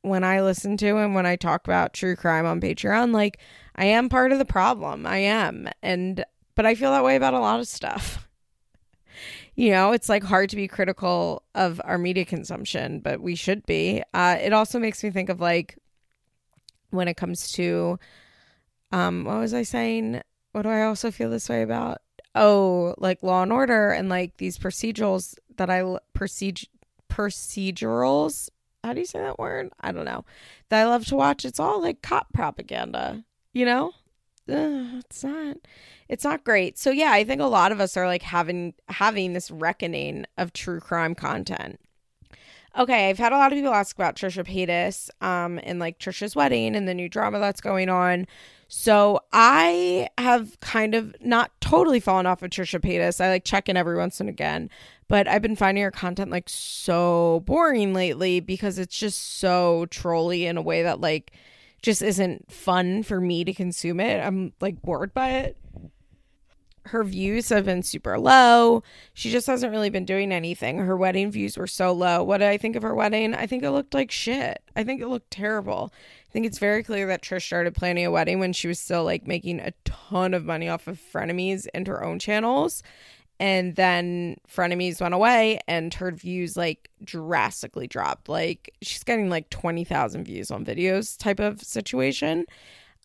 Speaker 1: when I listen to and when I talk about true crime on Patreon, like I am part of the problem. I am. And but I feel that way about a lot of stuff. you know, it's like hard to be critical of our media consumption, but we should be. Uh, it also makes me think of like when it comes to um what was I saying? What do I also feel this way about? Oh, like Law and Order and like these procedurals that I procedure procedurals. How do you say that word? I don't know. That I love to watch. It's all like cop propaganda, you know? Ugh, it's not it's not great. So yeah, I think a lot of us are like having having this reckoning of true crime content. Okay, I've had a lot of people ask about Trisha Paytas um and like Trisha's wedding and the new drama that's going on. So I have kind of not totally fallen off of Trisha Paytas. I like check in every once and again, but I've been finding her content like so boring lately because it's just so trolly in a way that like just isn't fun for me to consume it. I'm like bored by it. Her views have been super low. She just hasn't really been doing anything. Her wedding views were so low. What did I think of her wedding? I think it looked like shit. I think it looked terrible. I think it's very clear that Trish started planning a wedding when she was still like making a ton of money off of frenemies and her own channels and then frenemies went away and her views like drastically dropped like she's getting like 20,000 views on videos type of situation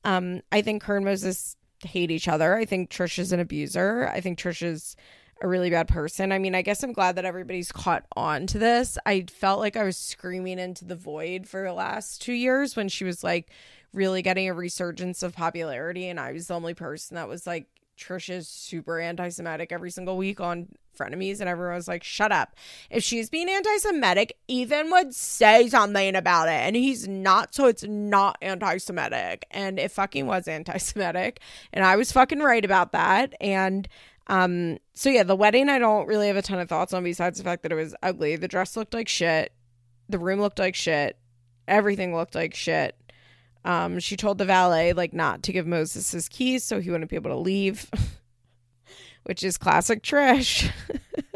Speaker 1: um i think her and moses hate each other. I think trish is an abuser. I think trish is a really bad person. I mean i guess i'm glad that everybody's caught on to this. I felt like i was screaming into the void for the last two years when she was like really getting a resurgence of popularity and i was the only person that was like Trish is super anti Semitic every single week on Frenemies, and everyone was like, shut up. If she's being anti Semitic, Ethan would say something about it, and he's not, so it's not anti Semitic. And it fucking was anti Semitic, and I was fucking right about that. And um, so yeah, the wedding I don't really have a ton of thoughts on besides the fact that it was ugly. The dress looked like shit, the room looked like shit, everything looked like shit. Um, she told the valet like not to give Moses his keys so he wouldn't be able to leave, which is classic Trish.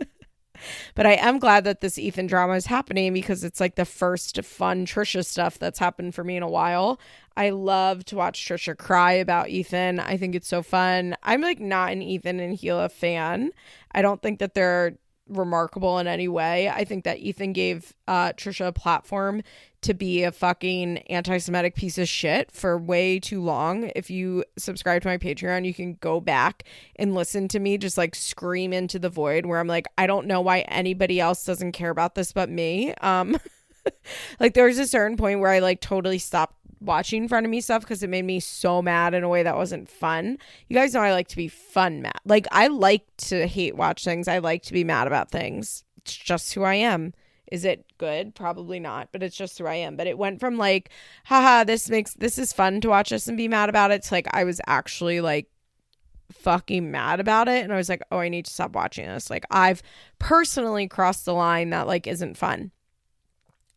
Speaker 1: but I am glad that this Ethan drama is happening because it's like the first fun Trisha stuff that's happened for me in a while. I love to watch Trisha cry about Ethan. I think it's so fun. I'm like not an Ethan and Hila fan. I don't think that they're remarkable in any way. I think that Ethan gave uh, Trisha a platform to be a fucking anti Semitic piece of shit for way too long. If you subscribe to my Patreon, you can go back and listen to me just like scream into the void where I'm like, I don't know why anybody else doesn't care about this but me. Um, like there was a certain point where I like totally stopped watching in front of me stuff because it made me so mad in a way that wasn't fun. You guys know I like to be fun mad. Like I like to hate watch things. I like to be mad about things. It's just who I am. Is it good? Probably not, but it's just who I am. But it went from like, haha, this makes this is fun to watch this and be mad about it to like I was actually like fucking mad about it and I was like, "Oh, I need to stop watching this." Like I've personally crossed the line that like isn't fun.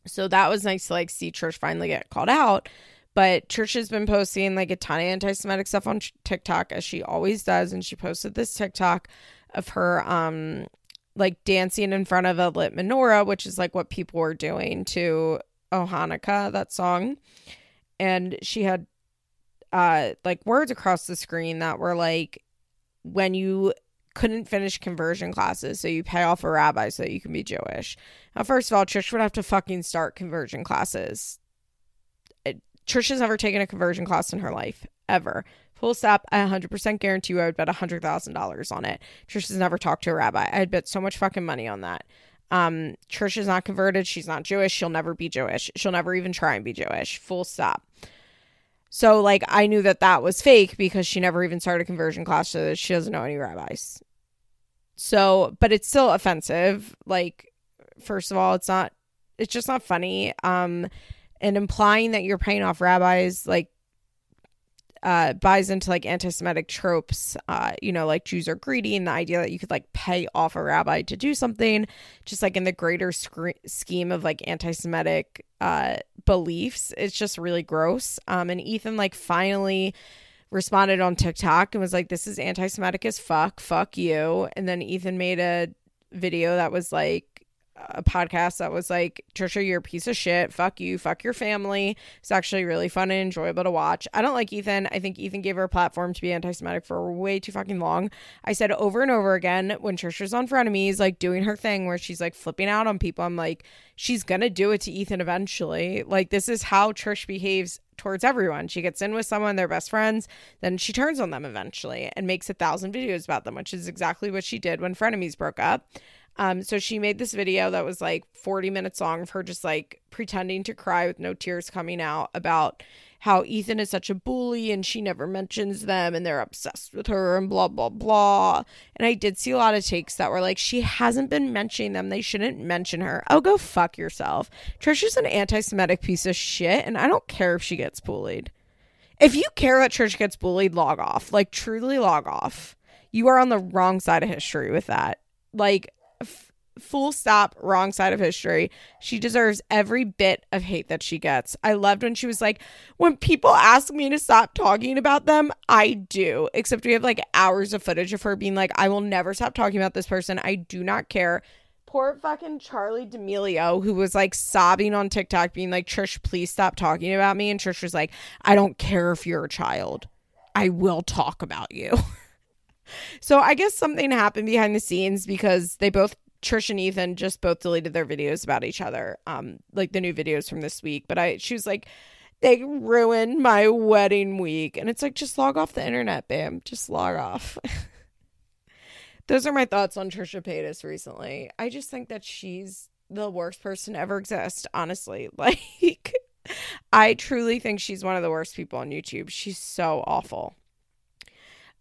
Speaker 1: So that was nice to like see Trish finally get called out. But Trish has been posting like a ton of anti Semitic stuff on TikTok as she always does. And she posted this TikTok of her um like dancing in front of a lit menorah, which is like what people were doing to Oh Hanukkah, that song. And she had uh like words across the screen that were like when you couldn't finish conversion classes, so you pay off a rabbi so you can be Jewish. Now, first of all, Trish would have to fucking start conversion classes. Trish has never taken a conversion class in her life, ever. Full stop. I 100% guarantee you I would bet $100,000 on it. Trish has never talked to a rabbi. I'd bet so much fucking money on that. Um, Trish is not converted. She's not Jewish. She'll never be Jewish. She'll never even try and be Jewish. Full stop. So, like, I knew that that was fake because she never even started conversion class, so she doesn't know any rabbis. So, but it's still offensive. Like, first of all, it's not, it's just not funny. Um, and implying that you're paying off rabbis, like, uh, buys into like anti-Semitic tropes, uh, you know, like Jews are greedy, and the idea that you could like pay off a rabbi to do something, just like in the greater sc- scheme of like anti-Semitic uh, beliefs, it's just really gross. Um, and Ethan like finally responded on TikTok and was like, "This is anti-Semitic as fuck, fuck you." And then Ethan made a video that was like a podcast that was like, Trisha, you're a piece of shit. Fuck you. Fuck your family. It's actually really fun and enjoyable to watch. I don't like Ethan. I think Ethan gave her a platform to be anti Semitic for way too fucking long. I said over and over again when Trisha's on frenemies, like doing her thing where she's like flipping out on people, I'm like, she's gonna do it to Ethan eventually. Like, this is how Trish behaves towards everyone. She gets in with someone, they're best friends, then she turns on them eventually and makes a thousand videos about them, which is exactly what she did when frenemies broke up. Um, so she made this video that was like 40 minutes long of her just like pretending to cry with no tears coming out about how Ethan is such a bully and she never mentions them and they're obsessed with her and blah blah blah. And I did see a lot of takes that were like, she hasn't been mentioning them. They shouldn't mention her. Oh, go fuck yourself. Trisha's an anti-Semitic piece of shit, and I don't care if she gets bullied. If you care that Trisha gets bullied, log off. Like truly log off. You are on the wrong side of history with that. Like full stop, wrong side of history. She deserves every bit of hate that she gets. I loved when she was like, when people ask me to stop talking about them, I do. Except we have like hours of footage of her being like, I will never stop talking about this person. I do not care. Poor fucking Charli D'Amelio, who was like sobbing on TikTok, being like, Trish, please stop talking about me. And Trish was like, I don't care if you're a child. I will talk about you. so I guess something happened behind the scenes because they both Trish and Ethan just both deleted their videos about each other, um, like the new videos from this week. But I, she was like, they ruined my wedding week, and it's like, just log off the internet, bam, just log off. Those are my thoughts on Trisha Paytas recently. I just think that she's the worst person to ever exist, honestly. Like, I truly think she's one of the worst people on YouTube. She's so awful.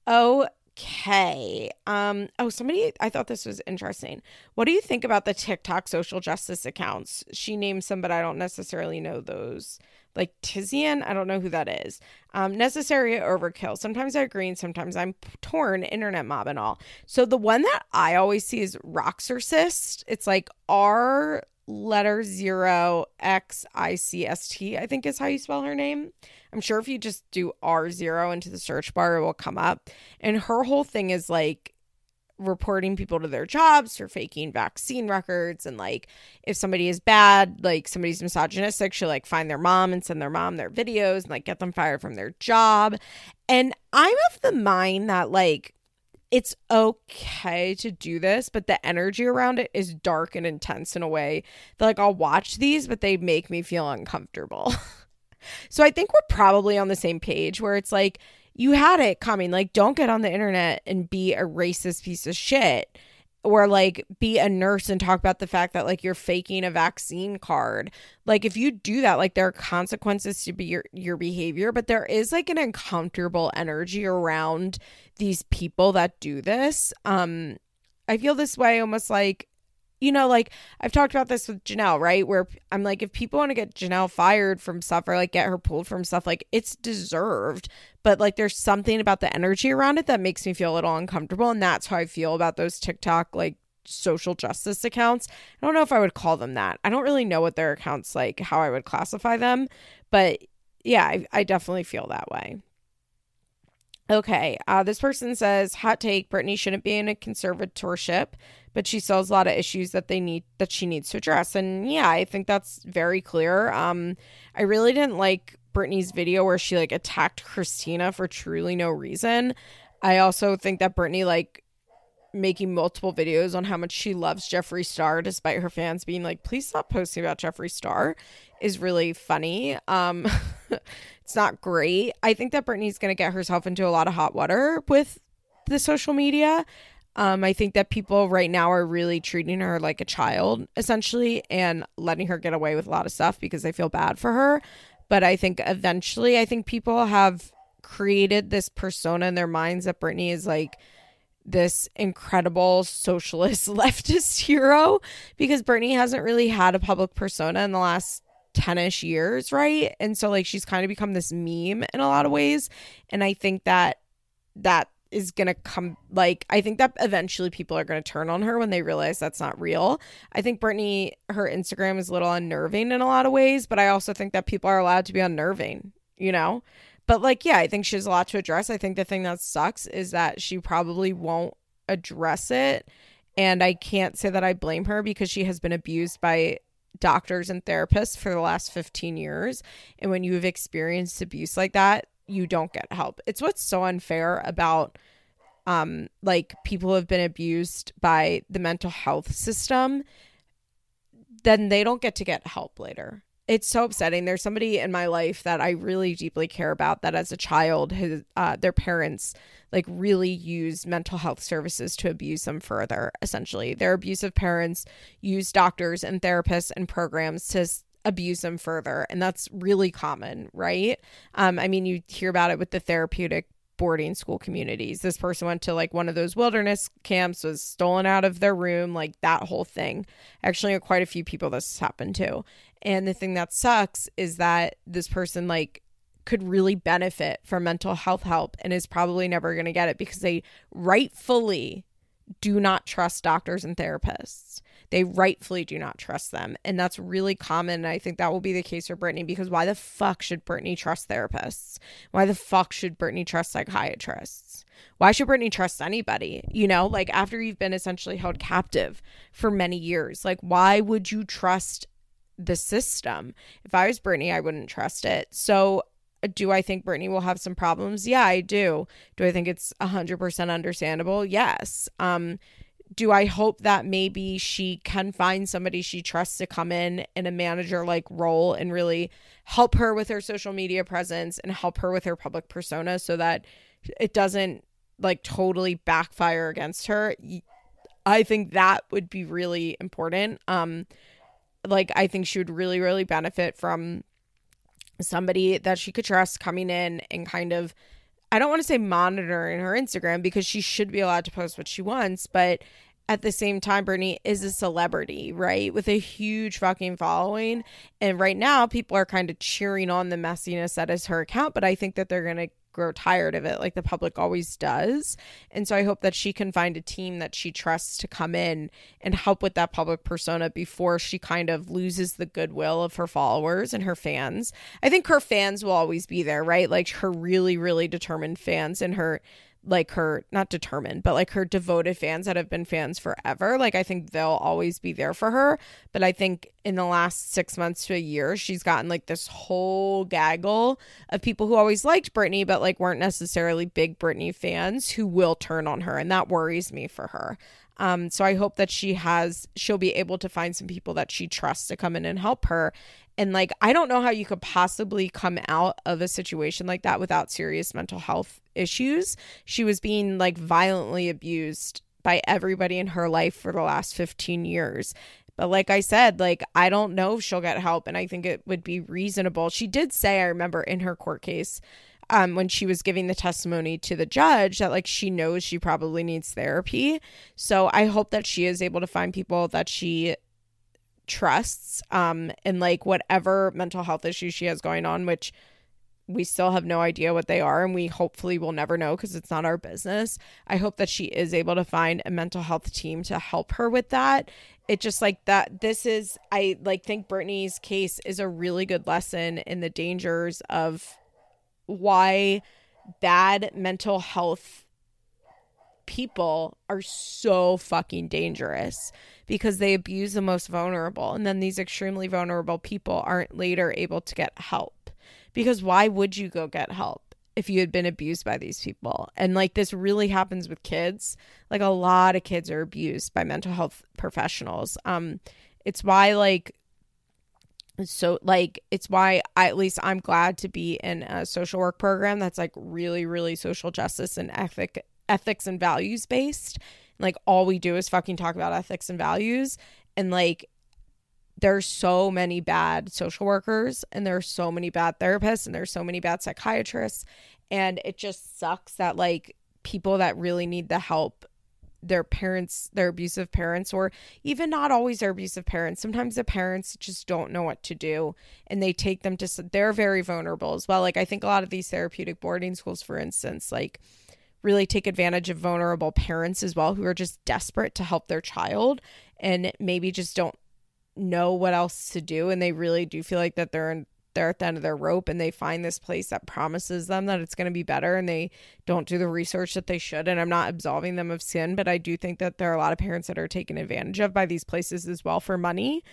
Speaker 1: Oh, Okay. Um, oh, somebody, I thought this was interesting. What do you think about the TikTok social justice accounts? She named some, but I don't necessarily know those. Like Tizian, I don't know who that is. Um, necessary overkill. Sometimes I agree and sometimes I'm torn, internet mob and all. So the one that I always see is Roxorcist. It's like R letter zero X I C S T, I think is how you spell her name. I'm sure if you just do R0 into the search bar, it will come up. And her whole thing is like reporting people to their jobs for faking vaccine records. And like, if somebody is bad, like somebody's misogynistic, she'll like find their mom and send their mom their videos and like get them fired from their job. And I'm of the mind that like, it's okay to do this, but the energy around it is dark and intense in a way that like I'll watch these, but they make me feel uncomfortable. So I think we're probably on the same page where it's like, you had it coming. Like, don't get on the internet and be a racist piece of shit or like be a nurse and talk about the fact that like you're faking a vaccine card. Like if you do that, like there are consequences to be your your behavior, but there is like an uncomfortable energy around these people that do this. Um I feel this way almost like you know, like I've talked about this with Janelle, right? Where I'm like, if people want to get Janelle fired from stuff or like get her pulled from stuff, like it's deserved. But like there's something about the energy around it that makes me feel a little uncomfortable. And that's how I feel about those TikTok like social justice accounts. I don't know if I would call them that. I don't really know what their accounts like, how I would classify them. But yeah, I, I definitely feel that way. Okay, uh, this person says, hot take, Britney shouldn't be in a conservatorship but she still has a lot of issues that they need that she needs to address. And yeah, I think that's very clear. Um, I really didn't like Britney's video where she like attacked Christina for truly no reason. I also think that Britney like making multiple videos on how much she loves Jeffree Star despite her fans being like, please stop posting about Jeffree Star is really funny. Um it's not great. I think that Britney's gonna get herself into a lot of hot water with the social media. Um, I think that people right now are really treating her like a child, essentially, and letting her get away with a lot of stuff because they feel bad for her. But I think eventually, I think people have created this persona in their minds that Britney is like this incredible socialist leftist hero because Britney hasn't really had a public persona in the last 10 ish years, right? And so, like, she's kind of become this meme in a lot of ways. And I think that that is going to come like I think that eventually people are going to turn on her when they realize that's not real. I think Britney her Instagram is a little unnerving in a lot of ways, but I also think that people are allowed to be unnerving, you know? But like yeah, I think she has a lot to address. I think the thing that sucks is that she probably won't address it and I can't say that I blame her because she has been abused by doctors and therapists for the last 15 years. And when you've experienced abuse like that, you don't get help. It's what's so unfair about um like people who have been abused by the mental health system then they don't get to get help later. it's so upsetting. There's somebody in my life that I really deeply care about that as a child, his, uh, their parents like really use mental health services to abuse them further. Essentially, their abusive parents use doctors and therapists and programs to abuse them further, and that's really common, right? Um, I mean, you hear about it with the therapeutic boarding school communities. This person went to like one of those wilderness camps, was stolen out of their room, like that whole thing. Actually, quite a few people this happened to. And the thing that sucks is that this person like could really benefit from mental health help and is probably never going to get it because they rightfully do not trust doctors and therapists. They rightfully do not trust them. And that's really common. And I think that will be the case for Britney because why the fuck should Britney trust therapists? Why the fuck should Britney trust psychiatrists? Why should Britney trust anybody? You know, like after you've been essentially held captive for many years, like why would you trust the system? If I was Britney, I wouldn't trust it. So do I think Britney will have some problems? Yeah, I do. Do I think it's 100% understandable? Yes. Um, do I hope that maybe she can find somebody she trusts to come in in a manager like role and really help her with her social media presence and help her with her public persona so that it doesn't like totally backfire against her? I think that would be really important. Um like I think she would really really benefit from somebody that she could trust coming in and kind of I don't want to say monitoring her Instagram because she should be allowed to post what she wants, but at the same time, Britney is a celebrity, right? With a huge fucking following. And right now, people are kind of cheering on the messiness that is her account, but I think that they're going to grow tired of it like the public always does. And so I hope that she can find a team that she trusts to come in and help with that public persona before she kind of loses the goodwill of her followers and her fans. I think her fans will always be there, right? Like her really, really determined fans and her like her not determined but like her devoted fans that have been fans forever like i think they'll always be there for her but i think in the last six months to a year she's gotten like this whole gaggle of people who always liked britney but like weren't necessarily big britney fans who will turn on her and that worries me for her um, so I hope that she has, she'll be able to find some people that she trusts to come in and help her. And like, I don't know how you could possibly come out of a situation like that without serious mental health issues. She was being like violently abused by everybody in her life for the last 15 years. But like I said, like I don't know if she'll get help and I think it would be reasonable. She did say I remember in her court case um when she was giving the testimony to the judge that like she knows she probably needs therapy. So I hope that she is able to find people that she trusts um and like whatever mental health issues she has going on which we still have no idea what they are and we hopefully will never know because it's not our business. I hope that she is able to find a mental health team to help her with that. It just like that this is i like think britney's case is a really good lesson in the dangers of why bad mental health people are so fucking dangerous because they abuse the most vulnerable and then these extremely vulnerable people aren't later able to get help because why would you go get help if you had been abused by these people? And like this really happens with kids. Like a lot of kids are abused by mental health professionals. Um it's why like so like it's why I, at least I'm glad to be in a social work program that's like really really social justice and ethic ethics and values based. Like all we do is fucking talk about ethics and values. And like there's so many bad social workers and there's so many bad therapists and there's so many bad psychiatrists. And it just sucks that like people that really need the help their parents their abusive parents or even not always their abusive parents. Sometimes the parents just don't know what to do and they take them to they're very vulnerable as well. Like i think a lot of these therapeutic boarding schools for instance like really take advantage of vulnerable parents as well who are just desperate to help their child and maybe just don't know what else to do. And they really do feel like that they're in, they're at the end of their rope and they find this place that promises them that it's going to be better and they don't do the research that they should. And I'm not absolving them of sin but I do think that there are a lot of parents that are taken advantage of by these places as well for money.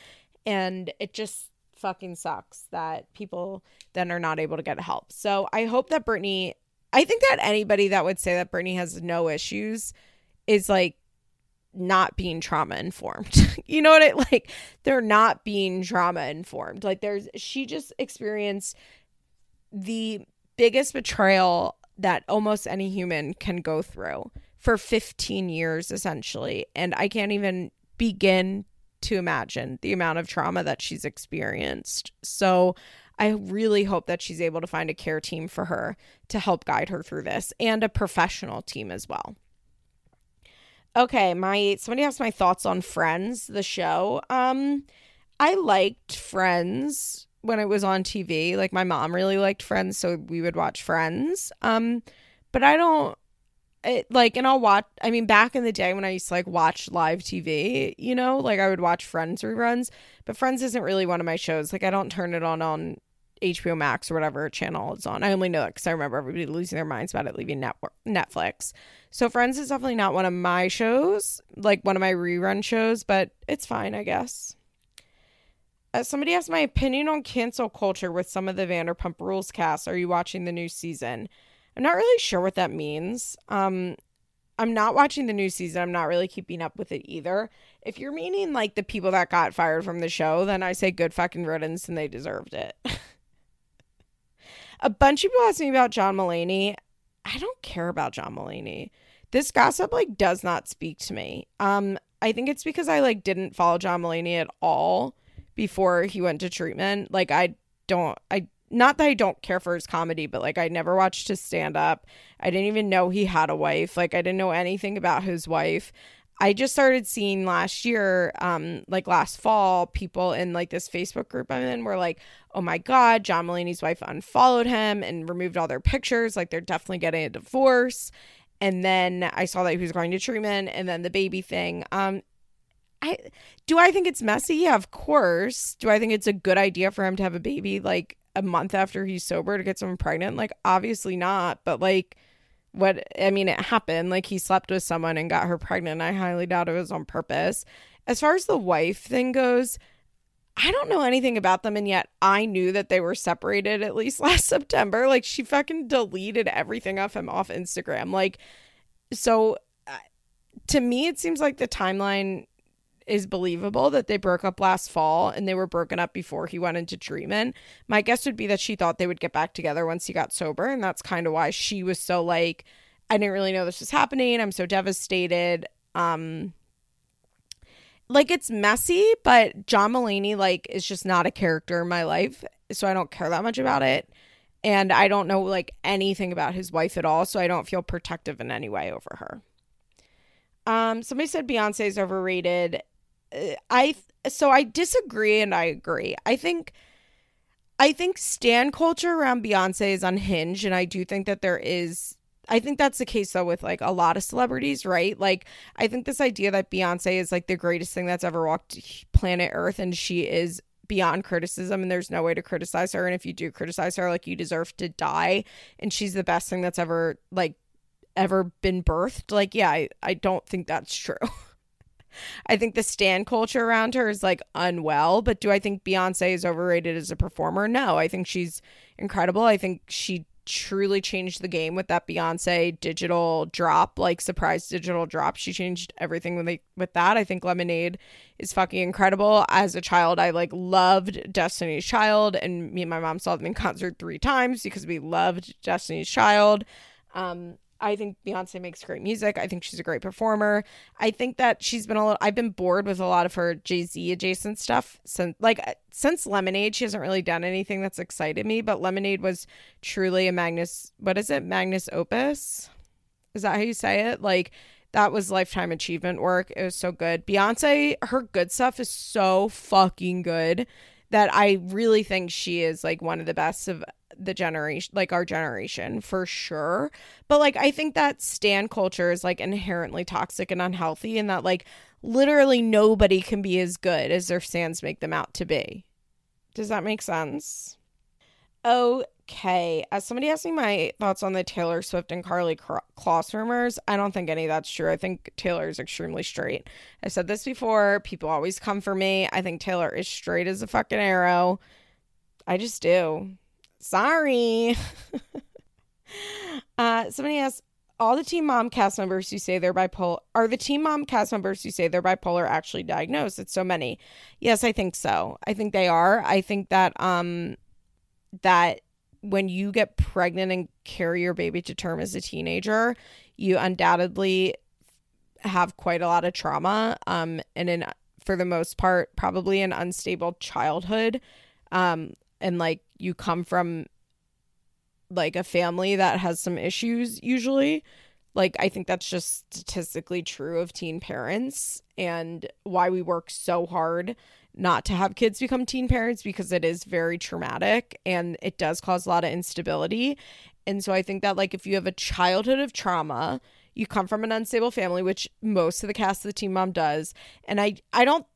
Speaker 1: And it just fucking sucks that people then are not able to get help. So I hope that Britney I think that anybody that would say that Britney has no issues is like not being trauma informed. you know what I like? They're not being trauma informed. Like there's she just experienced the biggest betrayal that almost any human can go through for 15 years essentially and I can't even begin to imagine the amount of trauma that she's experienced. So I really hope that she's able to find a care team for her to help guide her through this and a professional team as well. Okay, my somebody asked my thoughts on Friends, the show. Um I liked Friends when it was on TV. Like my mom really liked Friends, so we would watch Friends. Um but I don't it, like and I'll watch I mean back in the day when I used to like watch live TV, you know, like I would watch Friends reruns, but Friends isn't really one of my shows. Like I don't turn it on on HBO Max or whatever channel it's on. I only know it because I remember everybody losing their minds about it leaving network Netflix. So Friends is definitely not one of my shows, like one of my rerun shows, but it's fine, I guess. Uh, somebody asked my opinion on cancel culture with some of the Vanderpump Rules cast. Are you watching the new season? I'm not really sure what that means. Um, I'm not watching the new season. I'm not really keeping up with it either. If you're meaning like the people that got fired from the show, then I say good fucking riddance and they deserved it. A bunch of people ask me about John Mulaney. I don't care about John Mulaney. This gossip like does not speak to me. Um, I think it's because I like didn't follow John Mulaney at all before he went to treatment. Like I don't I not that I don't care for his comedy, but like I never watched his stand up. I didn't even know he had a wife. Like I didn't know anything about his wife. I just started seeing last year, um, like last fall, people in like this Facebook group I'm in were like, oh my God, John Mulaney's wife unfollowed him and removed all their pictures. Like they're definitely getting a divorce. And then I saw that he was going to treatment and then the baby thing. Um, I do I think it's messy? Yeah, of course. Do I think it's a good idea for him to have a baby? Like a month after he's sober to get someone pregnant? Like, obviously not. But like, what I mean, it happened. Like, he slept with someone and got her pregnant. I highly doubt it was on purpose. As far as the wife thing goes, I don't know anything about them, and yet I knew that they were separated at least last September. Like, she fucking deleted everything off him off Instagram. Like, so uh, to me, it seems like the timeline is believable that they broke up last fall and they were broken up before he went into treatment. My guess would be that she thought they would get back together once he got sober. And that's kind of why she was so like, I didn't really know this was happening. I'm so devastated. Um, like it's messy, but John Mulaney like is just not a character in my life, so I don't care that much about it. And I don't know like anything about his wife at all, so I don't feel protective in any way over her. Um, somebody said Beyonce is overrated. I so I disagree and I agree. I think I think stan culture around Beyonce is unhinged and I do think that there is I think that's the case though with like a lot of celebrities, right? Like I think this idea that Beyonce is like the greatest thing that's ever walked planet Earth and she is beyond criticism and there's no way to criticize her and if you do criticize her like you deserve to die and she's the best thing that's ever like ever been birthed. Like yeah, I, I don't think that's true. I think the stan culture around her is like unwell, but do I think Beyonce is overrated as a performer? No, I think she's incredible. I think she truly changed the game with that Beyonce digital drop, like surprise digital drop. She changed everything with with that. I think Lemonade is fucking incredible. As a child, I like loved Destiny's Child, and me and my mom saw them in concert three times because we loved Destiny's Child. Um, I think Beyonce makes great music. I think she's a great performer. I think that she's been a little I've been bored with a lot of her Jay-Z adjacent stuff since like uh, since Lemonade, she hasn't really done anything that's excited me, but Lemonade was truly a Magnus what is it? Magnus opus? Is that how you say it? Like that was lifetime achievement work. It was so good. Beyonce, her good stuff is so fucking good that I really think she is like one of the best of the generation like our generation for sure. But like i think that stan culture is like inherently toxic and unhealthy and that like literally nobody can be as good as their stands make them out to be. Does that make sense oh, okay as somebody asked me my thoughts on the taylor swift and Karlie Kloss rumors i don't think any of that's true i think taylor is extremely straight i said this before people always come for me i think taylor is straight as a fucking arrow i just do Sorry. uh, somebody asked, all the Teen Mom cast members who say they're bipolar are the Teen Mom cast members who say they're bipolar actually diagnosed. It's so many. Yes, I think so. I think they are. I think that um that when you get pregnant and carry your baby to term as a teenager, you undoubtedly have quite a lot of trauma um and in for the most part probably an unstable childhood. Um and like you come from like a family that has some issues usually. Like i think that's just statistically true of teen parents and why we work so hard not to have kids become teen parents because it is very traumatic and it does cause a lot of instability and so i think that like if you have a childhood of trauma you come from an unstable family which most of the cast of the teen mom does and i i don't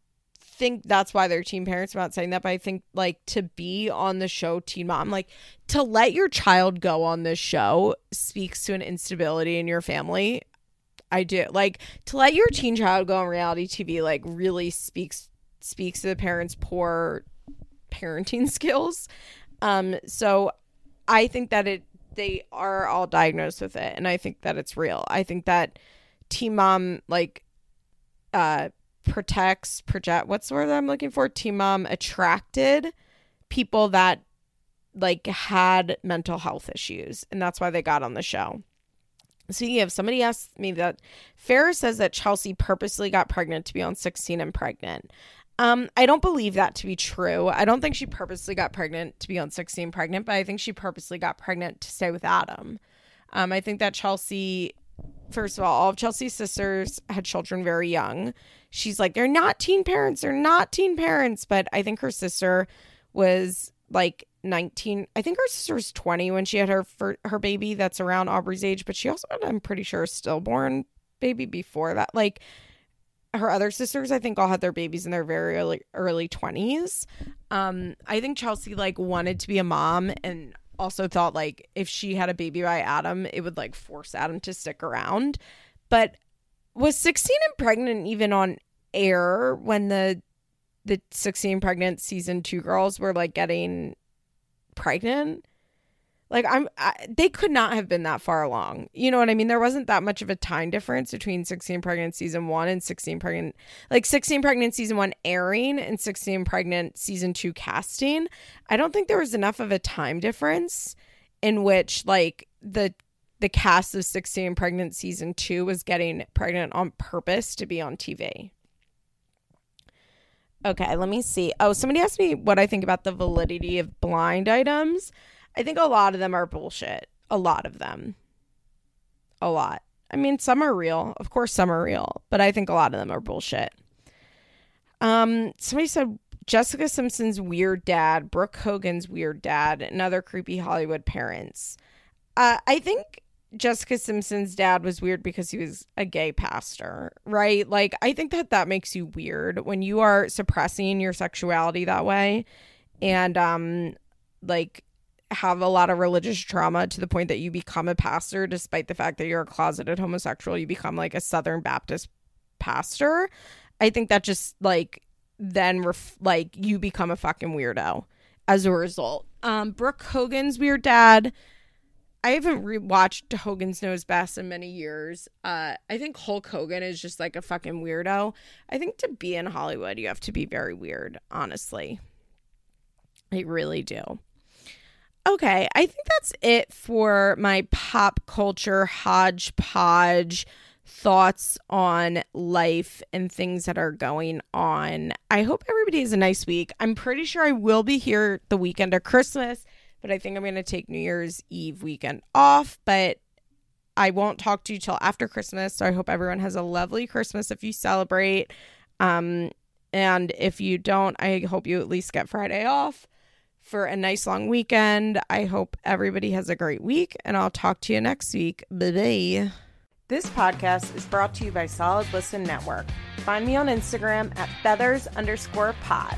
Speaker 1: think that's why they're teen parents. I'm not saying that, but I think like to be on the show Teen Mom, like to let your child go on this show speaks to an instability in your family. I do like to let your teen child go on reality TV, like really speaks speaks to the parents' poor parenting skills. Um, so I think that it they are all diagnosed with it, and I think that it's real. I think that Teen Mom like uh protects project what's the word I'm looking for? Teen Mom attracted people that like had mental health issues and that's why they got on the show. Speaking of, somebody asked me that Farrah says that Chelsea purposely got pregnant to be on 16 and pregnant. Um, I don't believe that to be true. I don't think she purposely got pregnant to be on 16 pregnant, but I think she purposely got pregnant to stay with Adam. Um, I think that Chelsea, first of all, all of Chelsea's sisters had children very young she's like, they're not teen parents, they're not teen parents. But I think her sister was like 19. I think her sister was 20 when she had her for her baby that's around Aubree's age, but she also had, I'm pretty sure, stillborn baby before that. Like her other sisters, I think all had their babies in their very early early 20s. Um, I think Chelsea like wanted to be a mom and also thought like if she had a baby by Adam, it would like force Adam to stick around. But was 16 and pregnant even on air when the the 16 pregnant season 2 girls were like getting pregnant like i'm I, they could not have been that far along you know what i mean there wasn't that much of a time difference between 16 pregnant season 1 and 16 pregnant like 16 pregnant season 1 airing and 16 pregnant season 2 casting i don't think there was enough of a time difference in which like the the cast of 16 pregnant season 2 was getting pregnant on purpose to be on tv Okay, let me see. Oh, somebody asked me what I think about the validity of blind items. I think a lot of them are bullshit. A lot of them. A lot. I mean, some are real. Of course, some are real, but I think a lot of them are bullshit. Um, somebody said Jessica Simpson's weird dad, Brooke Hogan's weird dad, and other creepy Hollywood parents. Uh, I think Jessica Simpson's dad was weird because he was a gay pastor, right? Like, I think that that makes you weird when you are suppressing your sexuality that way and, um, like, have a lot of religious trauma to the point that you become a pastor, despite the fact that you're a closeted homosexual. You become like a Southern Baptist pastor. I think that just, like, then, ref- like, you become a fucking weirdo as a result. Um, Brooke Hogan's weird dad I haven't rewatched Hogan's Knows Best in many years. Uh, I think Hulk Hogan is just like a fucking weirdo. I think to be in Hollywood, you have to be very weird, honestly. I really do. Okay, I think that's it for my pop culture hodgepodge thoughts on life and things that are going on. I hope everybody has a nice week. I'm pretty sure I will be here the weekend of Christmas but I think I'm going to take New Year's Eve weekend off. But I won't talk to you till after Christmas. So I hope everyone has a lovely Christmas if you celebrate. Um, and if you don't, I hope you at least get Friday off for a nice long weekend. I hope everybody has a great week, and I'll talk to you next week. Bye bye. This podcast is brought to you by Solid Listen Network. Find me on Instagram at feathers underscore pod.